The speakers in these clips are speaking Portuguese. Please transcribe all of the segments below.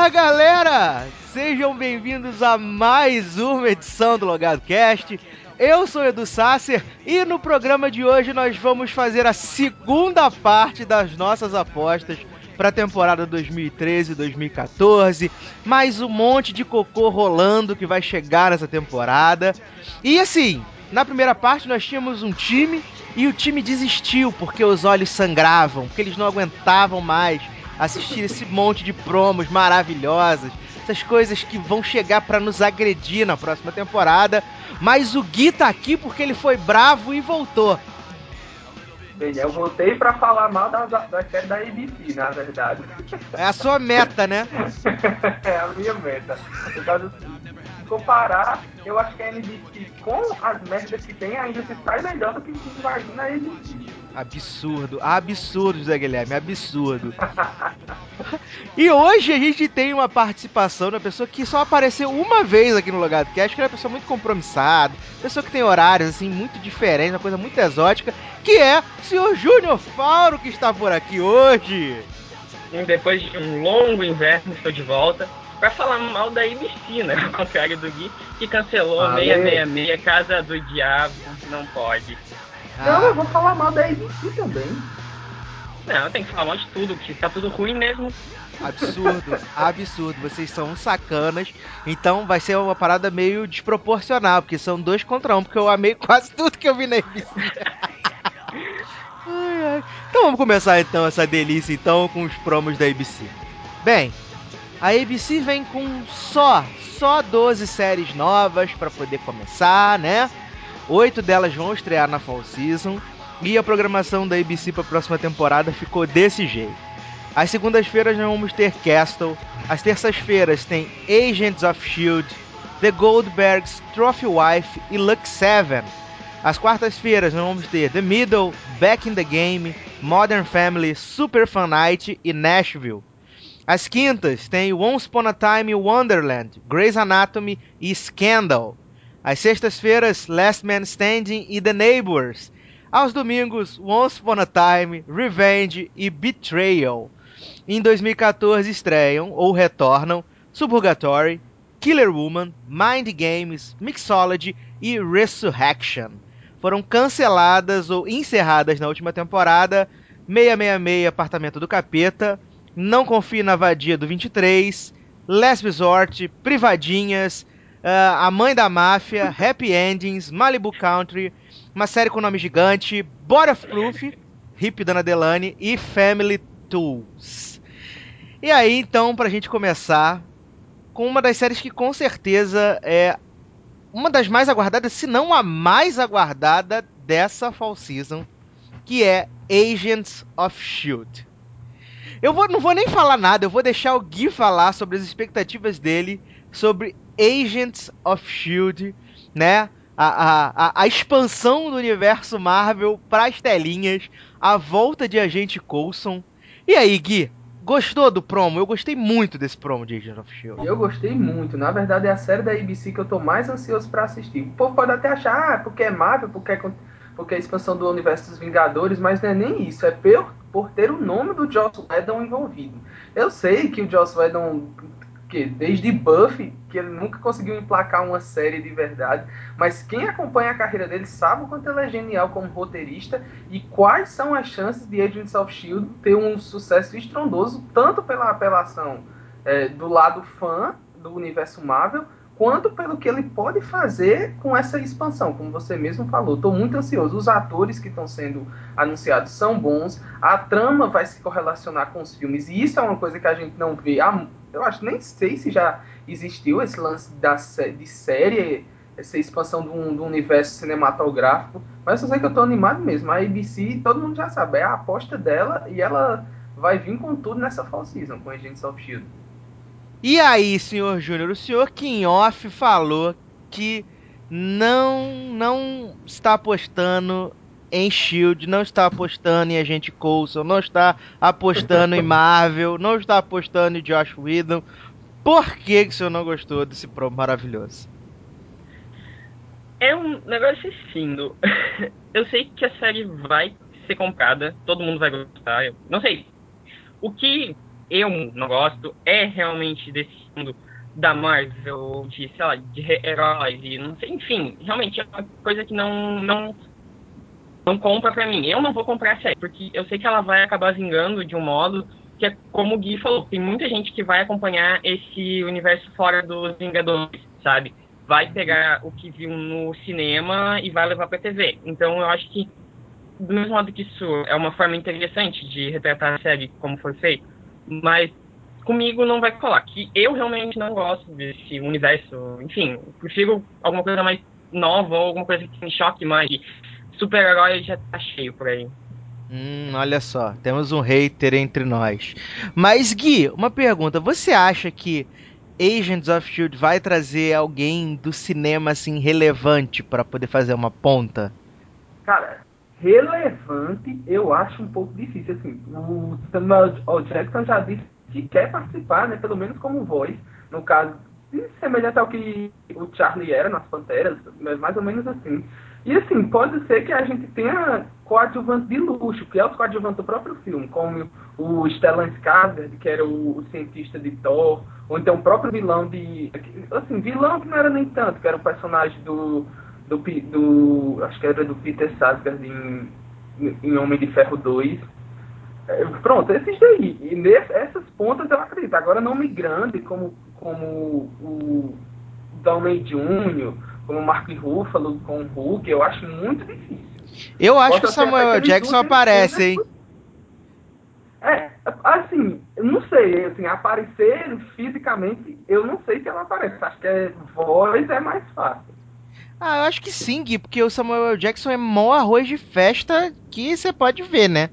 Fala galera! Sejam bem-vindos a mais uma edição do Logado Cast. Eu sou Edu Sasser e no programa de hoje nós vamos fazer a segunda parte das nossas apostas para a temporada 2013-2014. Mais um monte de cocô rolando que vai chegar nessa temporada. E assim, na primeira parte nós tínhamos um time e o time desistiu porque os olhos sangravam, porque eles não aguentavam mais assistir esse monte de promos maravilhosas, essas coisas que vão chegar para nos agredir na próxima temporada. Mas o Gui tá aqui porque ele foi bravo e voltou. Bem, eu voltei para falar mal da, da série da ABC, na verdade. É a sua meta, né? é a minha meta. Por causa comparar, eu acho que a NBC com as merdas que tem ainda se sai melhor do que se imagina na ABC. Absurdo, absurdo, Zé Guilherme, absurdo. e hoje a gente tem uma participação da pessoa que só apareceu uma vez aqui no Logado Cast, que é uma pessoa muito compromissada, pessoa que tem horários assim muito diferentes, uma coisa muito exótica, que é o senhor Júnior Fauro que está por aqui hoje. Depois de um longo inverno, estou de volta para falar mal da ABC, né? Ao contrário do Gui, que cancelou ah, 666 Casa do Diabo, não pode. Não, eu vou falar mal da ABC também. Não, tem que falar mal de tudo, que tá tudo ruim mesmo. Absurdo, absurdo. Vocês são sacanas. Então vai ser uma parada meio desproporcional, porque são dois contra um, porque eu amei quase tudo que eu vi na ABC. ai, ai. Então vamos começar então essa delícia então com os promos da ABC. Bem, a ABC vem com só, só 12 séries novas para poder começar, né? Oito delas vão estrear na Fall Season e a programação da ABC para a próxima temporada ficou desse jeito. Às segundas-feiras nós vamos ter Castle, às terças-feiras tem Agents of Shield, The Goldbergs, Trophy Wife e Luck 7. Às quartas-feiras nós vamos ter The Middle, Back in the Game, Modern Family, Super Fun Night e Nashville. Às quintas tem Once Upon a Time Wonderland, Grey's Anatomy e Scandal. Às sextas-feiras, Last Man Standing e The Neighbors. Aos domingos, Once Upon a Time, Revenge e Betrayal. Em 2014 estreiam ou retornam Suburgatory, Killer Woman, Mind Games, Mixology e Resurrection. Foram canceladas ou encerradas na última temporada 666 Apartamento do Capeta, Não Confie na Vadia do 23, Last Resort, Privadinhas, Uh, a Mãe da Máfia, Happy Endings, Malibu Country, uma série com nome gigante, of Proof, Hip Dana Delane e Family Tools. E aí, então, pra gente começar com uma das séries que com certeza é uma das mais aguardadas, se não a mais aguardada dessa fall season, que é Agents of Shield. Eu vou, não vou nem falar nada, eu vou deixar o Gui falar sobre as expectativas dele sobre Agents of Shield, né? A, a, a, expansão do universo Marvel para as telinhas, a volta de Agente Coulson. E aí, Gui, gostou do promo? Eu gostei muito desse promo de Agents of Shield. Eu gostei muito. Na verdade, é a série da ABC que eu tô mais ansioso para assistir. O povo pode até achar, ah, porque é Marvel, porque é, porque é a expansão do universo dos Vingadores, mas não é nem isso. É por, por ter o nome do Joss Whedon envolvido. Eu sei que o Joss Whedon que desde Buffy, que ele nunca conseguiu emplacar uma série de verdade, mas quem acompanha a carreira dele sabe o quanto ele é genial como roteirista e quais são as chances de Agents of Shield ter um sucesso estrondoso tanto pela apelação é, do lado fã do universo Marvel quanto pelo que ele pode fazer com essa expansão, como você mesmo falou. Estou muito ansioso. Os atores que estão sendo anunciados são bons, a trama vai se correlacionar com os filmes, e isso é uma coisa que a gente não vê há eu acho, nem sei se já existiu esse lance da, de série, essa expansão do, do universo cinematográfico, mas eu sei que eu tô animado mesmo. A ABC, todo mundo já sabe, é a aposta dela e ela vai vir com tudo nessa fall season, com Agents of S.H.I.E.L.D. E aí, senhor Júnior, o senhor Kim Off falou que não não está apostando em Shield, não está apostando em Agente Coulson, não está apostando em Marvel, não está apostando em Josh Whedon. Por que, que o senhor não gostou desse promo maravilhoso? É um negócio assim, Eu sei que a série vai ser comprada, todo mundo vai gostar. Eu não sei. O que eu não gosto, é realmente desse mundo da Marvel, de, sei lá, de heróis e não sei, enfim, realmente é uma coisa que não, não, não compra pra mim. Eu não vou comprar a série, porque eu sei que ela vai acabar vingando de um modo que é como o Gui falou, tem muita gente que vai acompanhar esse universo fora dos Vingadores, sabe? Vai pegar o que viu no cinema e vai levar pra TV. Então eu acho que, do mesmo modo que isso é uma forma interessante de retratar a série como foi feito, mas comigo não vai colar. Que eu realmente não gosto desse universo. Enfim, prefiro alguma coisa mais nova ou alguma coisa que me choque mais. Super-herói já tá cheio por aí. Hum, olha só, temos um hater entre nós. Mas, Gui, uma pergunta: você acha que Agents of Shield vai trazer alguém do cinema assim relevante para poder fazer uma ponta? Cara, relevante eu acho um pouco difícil. Assim, o Samuel L. Jackson já disse que quer participar, né, pelo menos como voz. No caso, semelhante ao que o Charlie era nas Panteras, mais ou menos assim. E assim, pode ser que a gente tenha coadjuvante de luxo, que é o coadjuvante do próprio filme, como o Stellan Skarsgård, que era o, o, cientista de Thor, ou então o próprio vilão de... Assim, vilão que não era nem tanto, que era o personagem do... do, do acho que era do Peter Sarsgaard em, em Homem de Ferro 2. É, pronto, esses daí. E nesse, essas pontas eu acredito. Agora, nome grande, como, como o Downey Jr., como o Mark Ruffalo com o Hulk, eu acho muito difícil. Eu acho que o Samuel Jackson aparece, hein? É, assim, não sei, assim, aparecer fisicamente, eu não sei se ela aparece. Acho que é, voz é mais fácil. Ah, eu acho que sim, Gui, porque o Samuel Jackson é mó arroz de festa que você pode ver, né?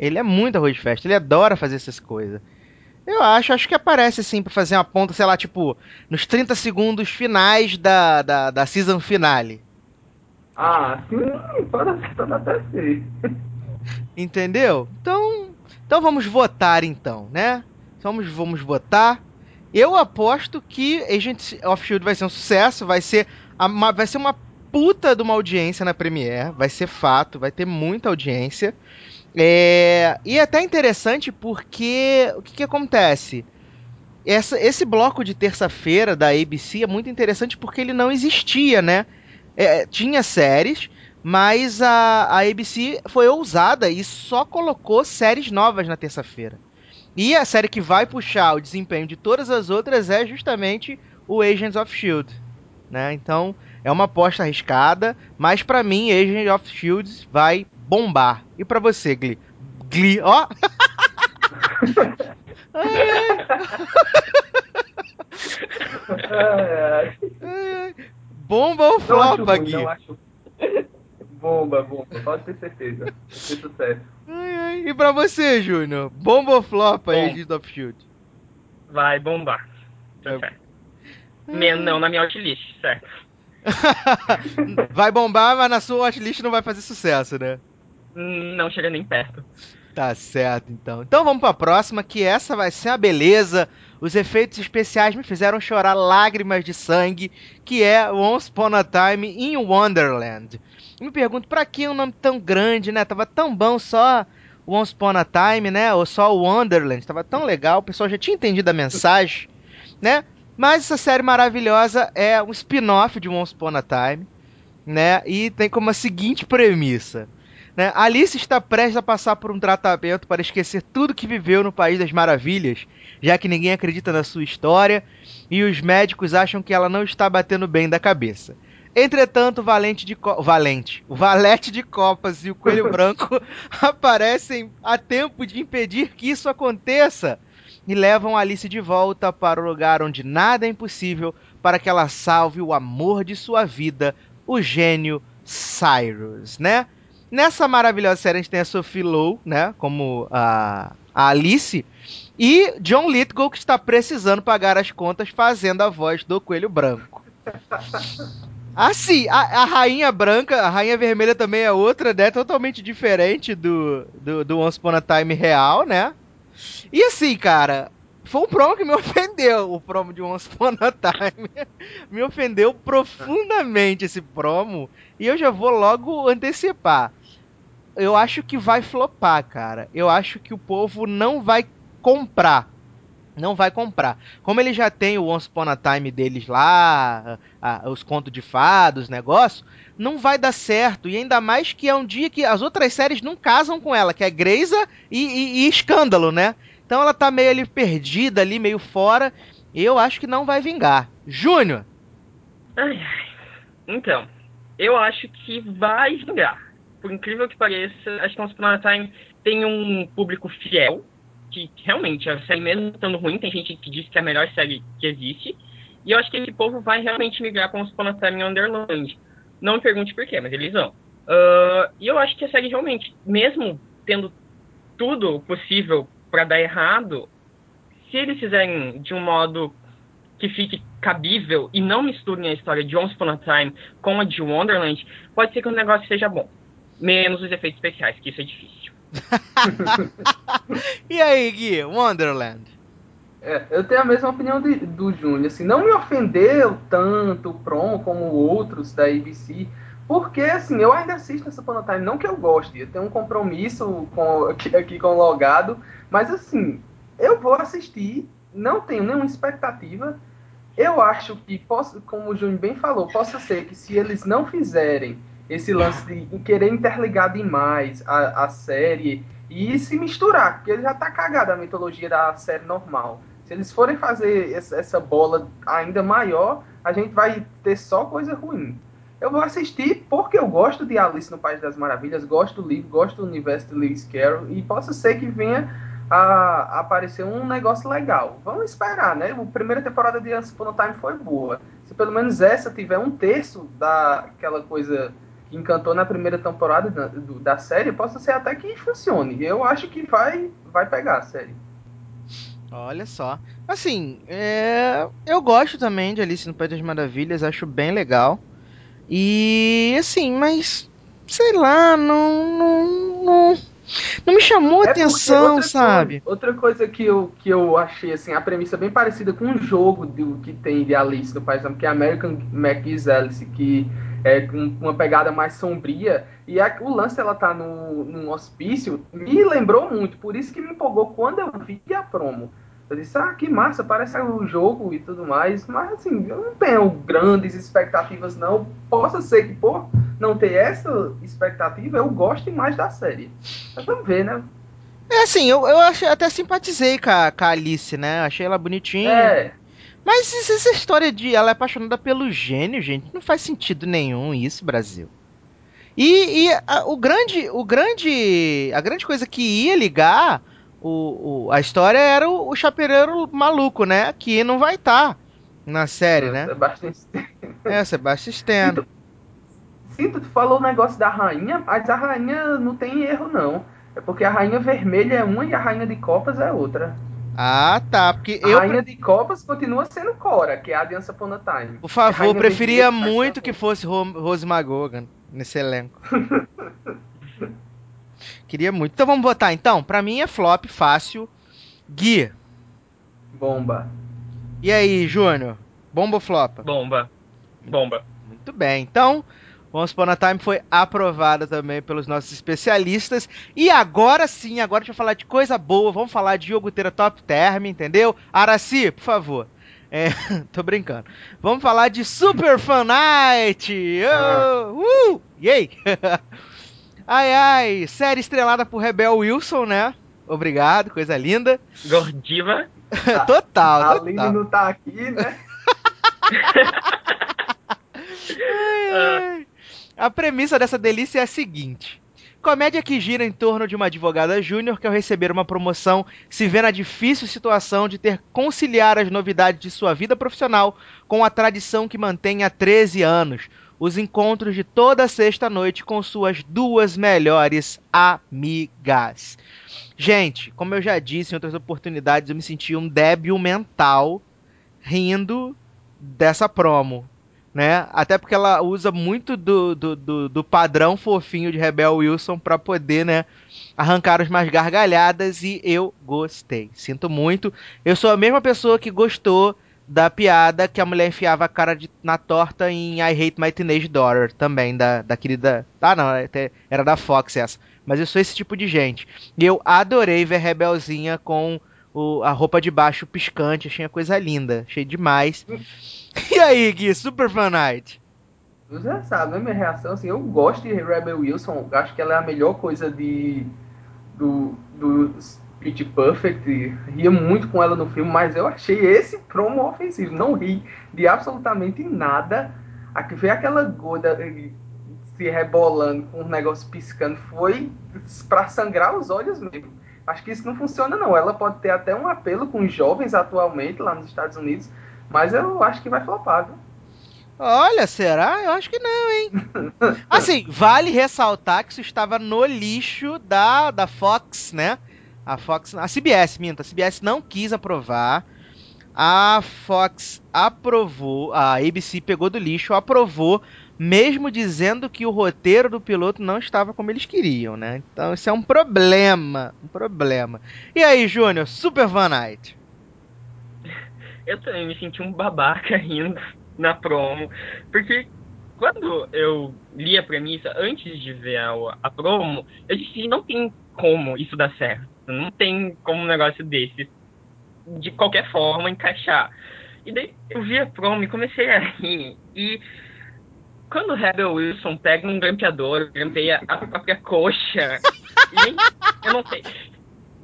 Ele é muito arroz de festa, ele adora fazer essas coisas. Eu acho, acho que aparece assim pra fazer uma ponta, sei lá, tipo, nos 30 segundos finais da, da, da season finale. Ah, sim, pode, pode até ser. Entendeu? Então, então vamos votar então, né? Vamos, vamos votar. Eu aposto que Agents of Shield vai ser um sucesso, vai ser, uma, vai ser uma puta de uma audiência na Premiere, vai ser fato, vai ter muita audiência. É, e é até interessante porque o que, que acontece? Essa, esse bloco de terça-feira da ABC é muito interessante porque ele não existia, né? É, tinha séries, mas a, a ABC foi ousada e só colocou séries novas na terça-feira. E a série que vai puxar o desempenho de todas as outras é justamente o Agents of Shield, né? Então é uma aposta arriscada, mas para mim Agents of Shield vai bombar. E para você, Glee? Glee, ó! Bomba ou flopa, Gui? Bomba, bomba, pode ter certeza. Sucesso. Ai, ai. E pra você, Júnior? Bomba ou flopa aí, Agents of Shield? Vai bombar. Tá é. certo. Não, na minha hotlist, certo. vai bombar, mas na sua watchlist não vai fazer sucesso, né? Não chega nem perto. Tá certo, então. Então vamos pra próxima, que essa vai ser a beleza. Os efeitos especiais me fizeram chorar lágrimas de sangue, que é Once Upon a Time in Wonderland. Me pergunto, pra que um nome tão grande, né? Tava tão bom só Once Upon a Time, né? Ou só Wonderland. Tava tão legal, o pessoal já tinha entendido a mensagem, né? Mas essa série maravilhosa é um spin-off de Once Upon a Time, né? E tem como a seguinte premissa. Né? Alice está prestes a passar por um tratamento para esquecer tudo que viveu no País das Maravilhas, já que ninguém acredita na sua história e os médicos acham que ela não está batendo bem da cabeça. Entretanto, o Valente de Co Valente, o Valete de Copas e o Coelho Branco aparecem a tempo de impedir que isso aconteça e levam Alice de volta para o lugar onde nada é impossível para que ela salve o amor de sua vida, o gênio Cyrus, né? Nessa maravilhosa série a gente tem a Sophie Lowe, né, como a, a Alice, e John Lithgow que está precisando pagar as contas fazendo a voz do Coelho Branco. Assim, a, a, Rainha Branca, a Rainha Vermelha também é outra, né? Totalmente diferente do, do, do Once Upon a Time real, né? E assim, cara, foi um promo que me ofendeu, o promo de Once Upon a Time. me ofendeu profundamente esse promo. E eu já vou logo antecipar eu acho que vai flopar, cara. Eu acho que o povo não vai comprar não vai comprar. Como ele já tem o Once Upon a Time deles lá, a, a, os contos de fados, negócio, não vai dar certo. E ainda mais que é um dia que as outras séries não casam com ela, que é Greisa e, e, e Escândalo, né? Então ela tá meio ali perdida, ali meio fora. Eu acho que não vai vingar. Júnior! Ai, então, eu acho que vai vingar. Por incrível que pareça, acho que Once Upon a Time tem um público fiel que realmente a série mesmo estando ruim, tem gente que diz que é a melhor série que existe. E eu acho que esse povo vai realmente migrar com os Time Underland. Não me pergunte por quê, mas eles vão. Uh, e eu acho que a série realmente, mesmo tendo tudo possível para dar errado, se eles fizerem de um modo que fique cabível e não misturem a história de Once Upon a Time com a de Wonderland, pode ser que o negócio seja bom. Menos os efeitos especiais, que isso é difícil. e aí, Gui, Wonderland? É, eu tenho a mesma opinião de, do Júnior. Assim, não me ofendeu tanto o Prom como outros da ABC, porque assim, eu ainda assisto essa Upon Time, não que eu goste, eu tenho um compromisso com, aqui, aqui com o logado, mas assim, eu vou assistir, não tenho nenhuma expectativa. Eu acho que, posso, como o Júnior bem falou, possa ser que se eles não fizerem esse lance de querer interligar demais a, a série e se misturar, porque já tá cagada a mitologia da série normal. Se eles forem fazer essa bola ainda maior, a gente vai ter só coisa ruim. Eu vou assistir porque eu gosto de Alice no País das Maravilhas, gosto do livro, gosto do universo de Lewis Carroll e possa ser que venha a, a aparecer um negócio legal. Vamos esperar, né? A primeira temporada de Once Upon a Time foi boa. Se pelo menos essa tiver um terço daquela coisa que encantou na primeira temporada da, do, da série, possa ser até que funcione. Eu acho que vai, vai pegar a série. Olha só. Assim, é... eu gosto também de Alice no País das Maravilhas, acho bem legal. E assim, mas sei lá, não não, não, não me chamou é atenção, outra sabe? Coisa, outra coisa que eu, que eu achei assim, a premissa bem parecida com um jogo do que tem de Alice no País, que é American McGee's Alice, que é, com uma pegada mais sombria. E a, o lance ela tá no, num hospício, me lembrou muito, por isso que me empolgou quando eu vi a promo. Eu disse, ah, que massa, parece o um jogo e tudo mais, mas assim, eu não tenho grandes expectativas, não. Possa ser que por não ter essa expectativa, eu goste mais da série. Mas vamos ver, né? É assim, eu, eu achei, até simpatizei com a, com a Alice, né? Achei ela bonitinha. É. Mas essa história de ela é apaixonada pelo gênio, gente, não faz sentido nenhum isso, Brasil. E, e a, o grande, o grande, a grande coisa que ia ligar o, o a história era o, o chapereiro maluco, né? Que não vai estar tá na série, é, né? Sebastian Stan. É, Sebastian Stan. Sim, tu falou o negócio da rainha, mas a rainha não tem erro, não. É porque a rainha vermelha é uma e a rainha de copas é outra. Ah, tá. Porque a eu. Rainha de Copas continua sendo Cora, que é a Aliança Upon Time. Por favor, eu preferia muito que fosse Rose Magogan nesse elenco. Queria muito. Então vamos votar então. Pra mim é flop, fácil. Gui. Bomba. E aí, Júnior? Bomba ou flop? Bomba. Bomba. Muito bem. Então, Once Upon a Time foi aprovada também pelos nossos especialistas. E agora sim, agora a gente vai falar de coisa boa. Vamos falar de iogurteira top term, entendeu? Araci, por favor. É, tô brincando. Vamos falar de Super Fan Night! Oh, uh, yay! ai, ai, série estrelada por Rebel Wilson, né? Obrigado, coisa linda. Gordiva. total, a total. Aline não tá aqui, né? ai, ai. A premissa dessa delícia é a seguinte: comédia que gira em torno de uma advogada júnior que, ao receber uma promoção, se vê na difícil situação de ter conciliar as novidades de sua vida profissional com a tradição que mantém há 13 anos. Os encontros de toda sexta-noite com suas duas melhores amigas. Gente, como eu já disse em outras oportunidades, eu me senti um débil mental rindo dessa promo né? Até porque ela usa muito do, do, do, do padrão fofinho de Rebel Wilson para poder, né? Arrancar as mais gargalhadas e eu gostei. Sinto muito. Eu sou a mesma pessoa que gostou da piada que a mulher enfiava a cara de, na torta em I Hate My Teenage Daughter, também, da, da querida. Ah, não, era da Fox essa. Mas eu sou esse tipo de gente. E eu adorei ver Rebelzinha com o, a roupa de baixo piscante, achei a coisa linda, achei demais. E aí, Gui, Super Fan Night? Você sabe, né? Minha reação, assim, eu gosto de Rebel Wilson, acho que ela é a melhor coisa de do, do Pitch Perfect, ria muito com ela no filme, mas eu achei esse promo ofensivo, não ri de absolutamente nada. Aqui veio aquela gorda eh, se rebolando com um negócio piscando, foi para sangrar os olhos mesmo. Acho que isso não funciona não. Ela pode ter até um apelo com jovens atualmente lá nos Estados Unidos, mas eu acho que vai flopar, viu? Olha, será? Eu acho que não, hein? Assim, vale ressaltar que isso estava no lixo da, da Fox, né? A Fox, a CBS, minta, a CBS não quis aprovar. A Fox aprovou, a ABC pegou do lixo, aprovou, mesmo dizendo que o roteiro do piloto não estava como eles queriam, né? Então isso é um problema, um problema. E aí, Júnior, Super Van Night? Eu também me senti um babaca rindo na promo, porque quando eu li a premissa antes de ver a, a promo, eu disse não tem como isso dar certo, não tem como um negócio desse de qualquer forma encaixar. E daí eu vi a promo e comecei a rir. E quando o Rebel Wilson pega um grampeador, grampeia a própria coxa, eu não sei.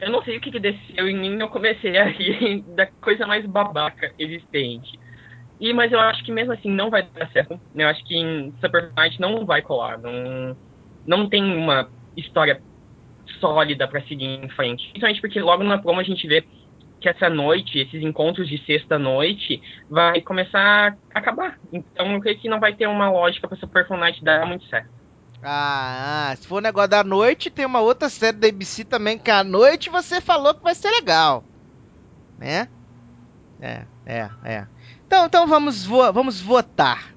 Eu não sei o que, que desceu em mim, eu comecei a rir da coisa mais babaca existente. E, mas eu acho que mesmo assim não vai dar certo. Eu acho que em Super Night não vai colar. Não, não tem uma história sólida para seguir em frente. Principalmente porque logo na promo a gente vê que essa noite, esses encontros de sexta-noite, vai começar a acabar. Então eu creio que não vai ter uma lógica para Super Night dar muito certo. Ah, se for o negócio da noite, tem uma outra série da ABC também que à noite você falou que vai ser legal. Né? É, é, é. Então, então vamos, vo vamos votar.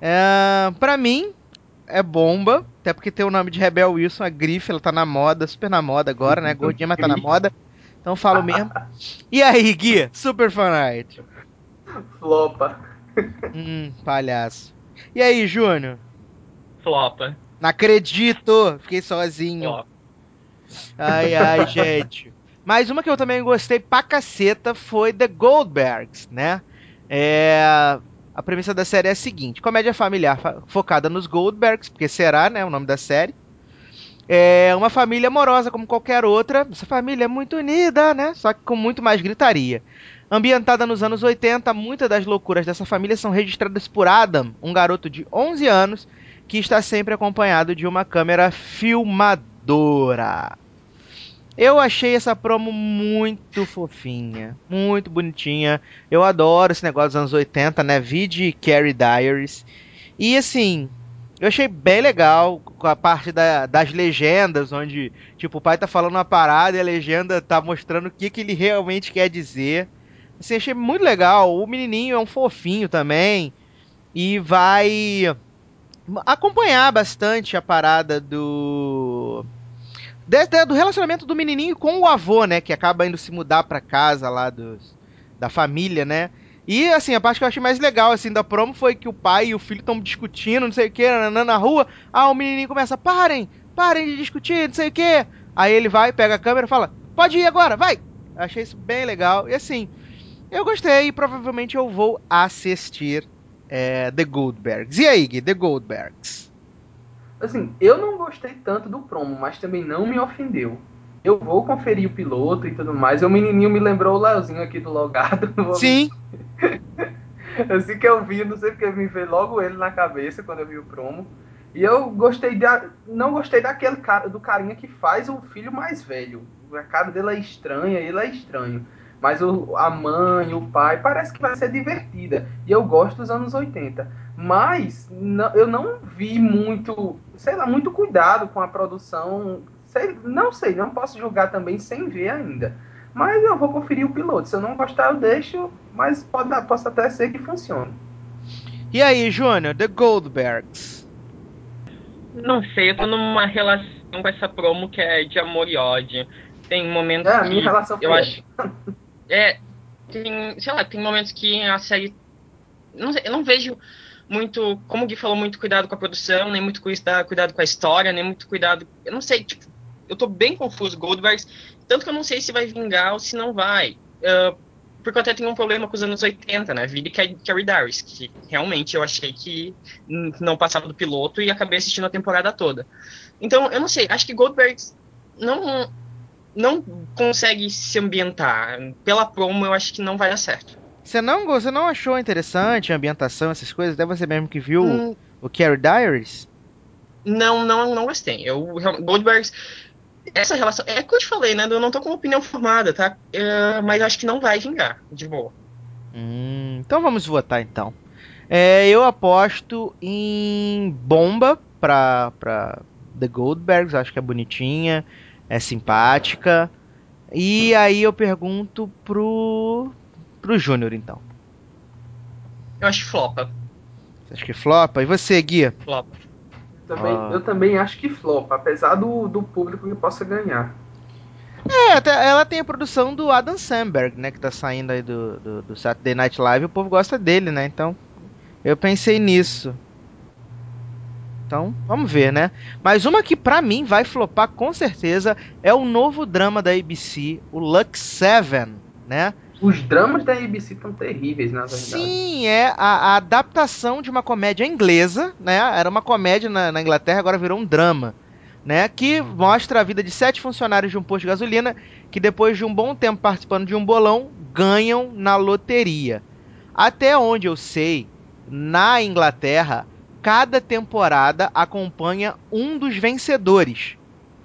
É, pra mim, é bomba. Até porque tem o nome de Rebel Wilson, a grife, ela tá na moda, super na moda agora, né? Gordinha, mas tá na moda. Então falo mesmo. E aí, Gui? Super Fanite. Flopa. Hum, palhaço. E aí, Júnior? Flopa. Não acredito! Fiquei sozinho. Flopa. Ai, ai, gente. Mas uma que eu também gostei pra caceta foi The Goldbergs, né? É, a premissa da série é a seguinte: comédia familiar focada nos Goldbergs, porque será, né, o nome da série. É uma família amorosa como qualquer outra. Essa família é muito unida, né? Só que com muito mais gritaria. Ambientada nos anos 80, muitas das loucuras dessa família são registradas por Adam, um garoto de 11 anos que está sempre acompanhado de uma câmera filmadora. Eu achei essa promo muito fofinha, muito bonitinha. Eu adoro esse negócio dos anos 80, né? Vide Carrie Diaries. E assim, eu achei bem legal com a parte da, das legendas, onde tipo o pai tá falando uma parada e a legenda tá mostrando o que, que ele realmente quer dizer. Assim, achei muito legal. O menininho é um fofinho também e vai acompanhar bastante a parada do do relacionamento do menininho com o avô, né? Que acaba indo se mudar pra casa lá dos, da família, né? E, assim, a parte que eu achei mais legal, assim, da promo foi que o pai e o filho estão discutindo, não sei o que, na rua. Ah, o menininho começa, parem, parem de discutir, não sei o que. Aí ele vai, pega a câmera e fala, pode ir agora, vai. Achei isso bem legal. E, assim, eu gostei e provavelmente eu vou assistir é, The Goldbergs. E aí, Gui, The Goldbergs? Assim, eu não gostei tanto do promo, mas também não me ofendeu. Eu vou conferir o piloto e tudo mais. O menininho me lembrou o Leozinho aqui do Logado. Sim. assim que eu vi, não sei porque me veio logo ele na cabeça quando eu vi o promo. E eu gostei da, não gostei daquele cara, do carinha que faz o filho mais velho. A cara dele é estranha, ele é estranho. Mas o, a mãe, o pai, parece que vai ser divertida. E eu gosto dos anos 80. Mas não, eu não vi muito, sei lá, muito cuidado com a produção. Sei, não sei, não posso julgar também sem ver ainda. Mas eu vou conferir o piloto. Se eu não gostar, eu deixo, mas pode, posso até ser que funcione. E aí, Júnior, The Goldbergs? Não sei, eu tô numa relação com essa promo que é de amor e ódio. Tem momentos é, a minha relação eu acho. É, tem, sei lá, tem momentos que a série. Não sei, eu não vejo muito, como o Gui falou, muito cuidado com a produção, nem muito cuidado, cuidado com a história, nem muito cuidado. Eu não sei, tipo, eu tô bem confuso. Goldbergs Tanto que eu não sei se vai vingar ou se não vai. Uh, porque eu até tenho um problema com os anos 80, né? Vire Carrie Darius, que realmente eu achei que não passava do piloto e acabei assistindo a temporada toda. Então, eu não sei, acho que Goldberg não, não consegue se ambientar. Pela promo, eu acho que não vai dar certo. Você não, você não achou interessante a ambientação, essas coisas? Até você mesmo que viu hum, o Carrie Diaries? Não, não, não gostei. Eu, Goldberg, essa relação. É que eu te falei, né? Eu não tô com opinião formada, tá? É, mas acho que não vai vingar, de boa. Hum, então vamos votar então. É, eu aposto em bomba pra, pra The Goldbergs, acho que é bonitinha, é simpática. E aí eu pergunto pro. pro Júnior então. Eu acho flopa. Você acha que flopa? E você, Guia? Flopa. Também, ah. Eu também acho que flopa, apesar do, do público que possa ganhar. É, até, ela tem a produção do Adam Sandberg, né? Que tá saindo aí do, do, do Saturday Night Live. O povo gosta dele, né? Então, eu pensei nisso. Então, vamos ver, né? Mas uma que pra mim vai flopar com certeza é o novo drama da ABC, o Lux 7, né? Os dramas da ABC estão terríveis, na verdade. Sim, é a, a, adaptação de uma comédia inglesa, né? Era uma comédia na, na, Inglaterra, agora virou um drama, né? Que mostra a vida de sete funcionários de um posto de gasolina que depois de um bom tempo participando de um bolão ganham na loteria. Até onde eu sei, na Inglaterra, cada temporada acompanha um dos vencedores,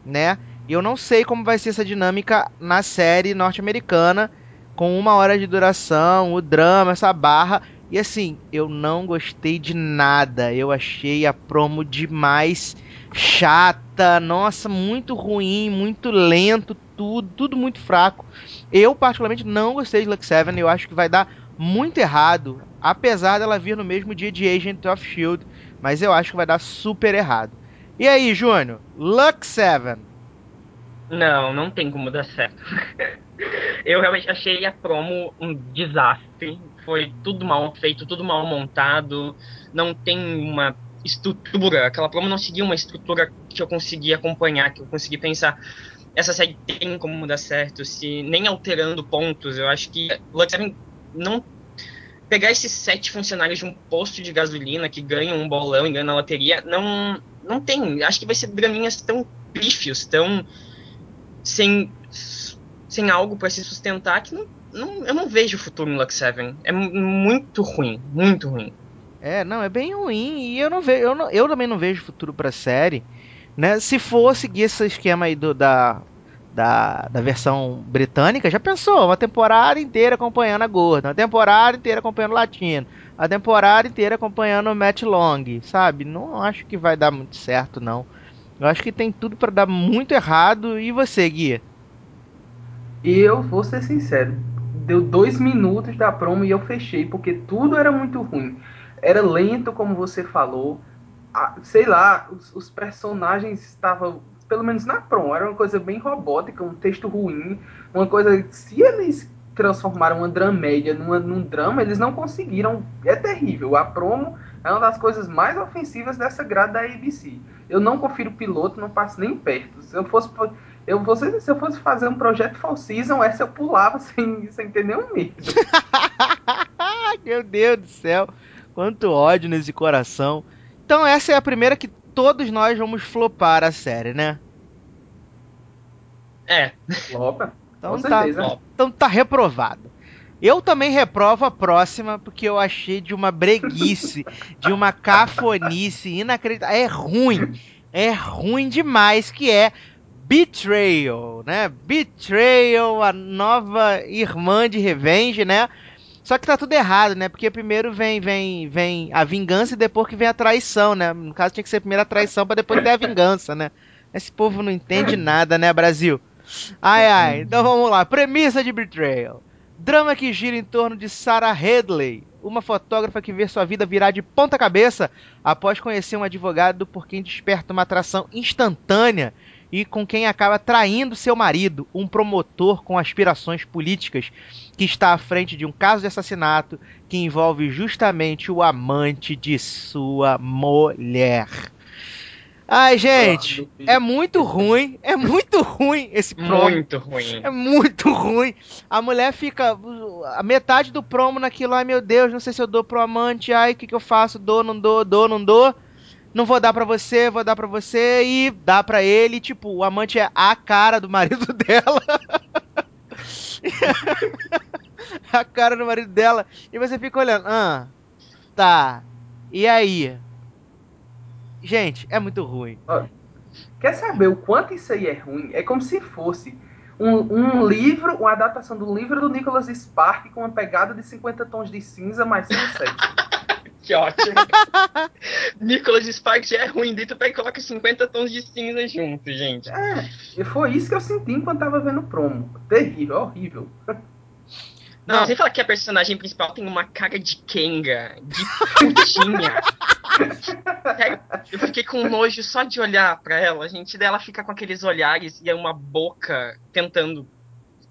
né? Eu não sei como vai ser essa dinâmica na série norte-americana com uma hora de duração, o drama, essa barra. E assim, eu não gostei de nada. Eu achei a promo demais chata, nossa, muito ruim, muito lento, tudo, tudo muito fraco. Eu particularmente não gostei de Lux 7, eu acho que vai dar muito errado, apesar dela vir no mesmo dia de Agent of Shield, mas eu acho que vai dar super errado. E aí, Júnior? Lux 7. Não, não tem como dar certo. eu realmente achei a promo um desastre. Foi tudo mal feito, tudo mal montado. Não tem uma estrutura. Aquela promo não seguia uma estrutura que eu consegui acompanhar, que eu consegui pensar. Essa série tem como dar certo, se nem alterando pontos. Eu acho que Lux não pegar esses sete funcionários de um posto de gasolina que ganham um bolão e ganham na loteria, não, não tem. Acho que vai ser draminhas tão pífios, tão sem sem algo para se sustentar que não, não, eu não vejo futuro no Lux 7. É muito ruim, muito ruim. É, não, é bem ruim e eu não vejo, eu, não, eu também não vejo futuro para série, né? Se for seguir esse esquema aí do, da, da, da versão britânica, já pensou? Uma temporada inteira acompanhando a gorda, uma temporada inteira acompanhando o latino, a temporada inteira acompanhando o Matt Long, sabe? Não acho que vai dar muito certo, não. Eu acho que tem tudo para dar muito errado. E você, Guia? E eu vou ser sincero, deu dois minutos da promo e eu fechei, porque tudo era muito ruim. Era lento, como você falou. Sei lá, os, os personagens estavam, pelo menos na promo, era uma coisa bem robótica, um texto ruim, uma coisa. Se eles transformaram uma dramédia numa, num drama, eles não conseguiram. É terrível. A promo é uma das coisas mais ofensivas dessa grade da ABC. Eu não confiro piloto, não passo nem perto. Se eu fosse eu, se eu fosse fazer um projeto Fall Season, essa eu pulava sem, sem ter nenhum medo. Meu Deus do céu. Quanto ódio nesse coração. Então essa é a primeira que todos nós vamos flopar a série, né? É. Flopa. Então Com tá, certeza. então tá reprovado. Eu também reprovo a próxima, porque eu achei de uma breguice, de uma cafonice inacreditável. É ruim. É ruim demais, que é Betrayal, né? Betrayal, a nova irmã de Revenge, né? Só que tá tudo errado, né? Porque primeiro vem vem vem a vingança e depois que vem a traição, né? No caso tinha que ser primeiro a traição para depois ter a vingança, né? Esse povo não entende nada, né, Brasil? Ai ai. Então vamos lá. Premissa de Betrayal. Drama que gira em torno de Sarah Headley, uma fotógrafa que vê sua vida virar de ponta cabeça após conhecer um advogado por quem desperta uma atração instantânea e com quem acaba traindo seu marido, um promotor com aspirações políticas, que está à frente de um caso de assassinato que envolve justamente o amante de sua mulher. Ai, gente, é muito ruim, é muito ruim esse promo. Muito ruim. É muito ruim. A mulher fica a metade do promo naquilo, ai meu Deus, não sei se eu dou pro amante, ai, o que que eu faço? Dou, não dou, dou, não dou. Não vou dar pra você, vou dar pra você e dá pra ele, tipo, o amante é a cara do marido dela. a cara do marido dela. E você fica olhando, ah, tá. E aí? Gente, é muito ruim. Quer saber o quanto isso aí é ruim? É como se fosse um, um livro, uma adaptação do livro do Nicholas Spark com uma pegada de 50 tons de cinza, mais sem sexo. que ótimo. Nicholas Spark já é ruim, daí tu pega e coloca 50 tons de cinza junto, gente. É, e foi isso que eu senti enquanto tava vendo o promo. Terrível, horrível. Não, Não, sem falar que a personagem principal tem uma cara de Kenga, de putinha. eu fiquei com nojo só de olhar pra ela, gente. Daí ela fica com aqueles olhares e é uma boca tentando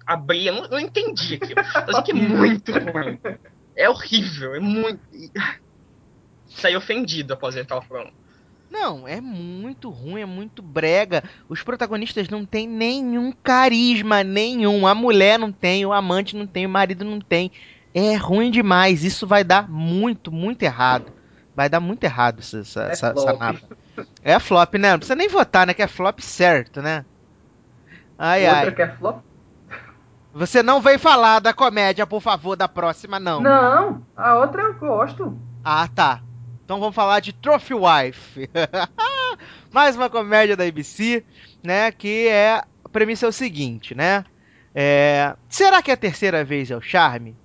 abrir. Eu não, não entendi aquilo. Eu sei que é muito ruim. É horrível, é muito. Saí ofendido após entrar o promo. Não, é muito ruim, é muito brega. Os protagonistas não têm nenhum carisma, nenhum. A mulher não tem, o amante não tem, o marido não tem. É ruim demais. Isso vai dar muito, muito errado. Vai dar muito errado essa, essa, é essa. É flop, né? Não precisa nem votar, né? Que é flop certo, né? Ai, Outra ai. que é flop? Você não veio falar da comédia, por favor, da próxima, não. Não, a outra eu gosto. Ah, tá. Então vamos falar de Trophy Wife. Mais uma comédia da ABC, né? Que é. A premissa é o seguinte, né? É, será que a terceira vez é o charme?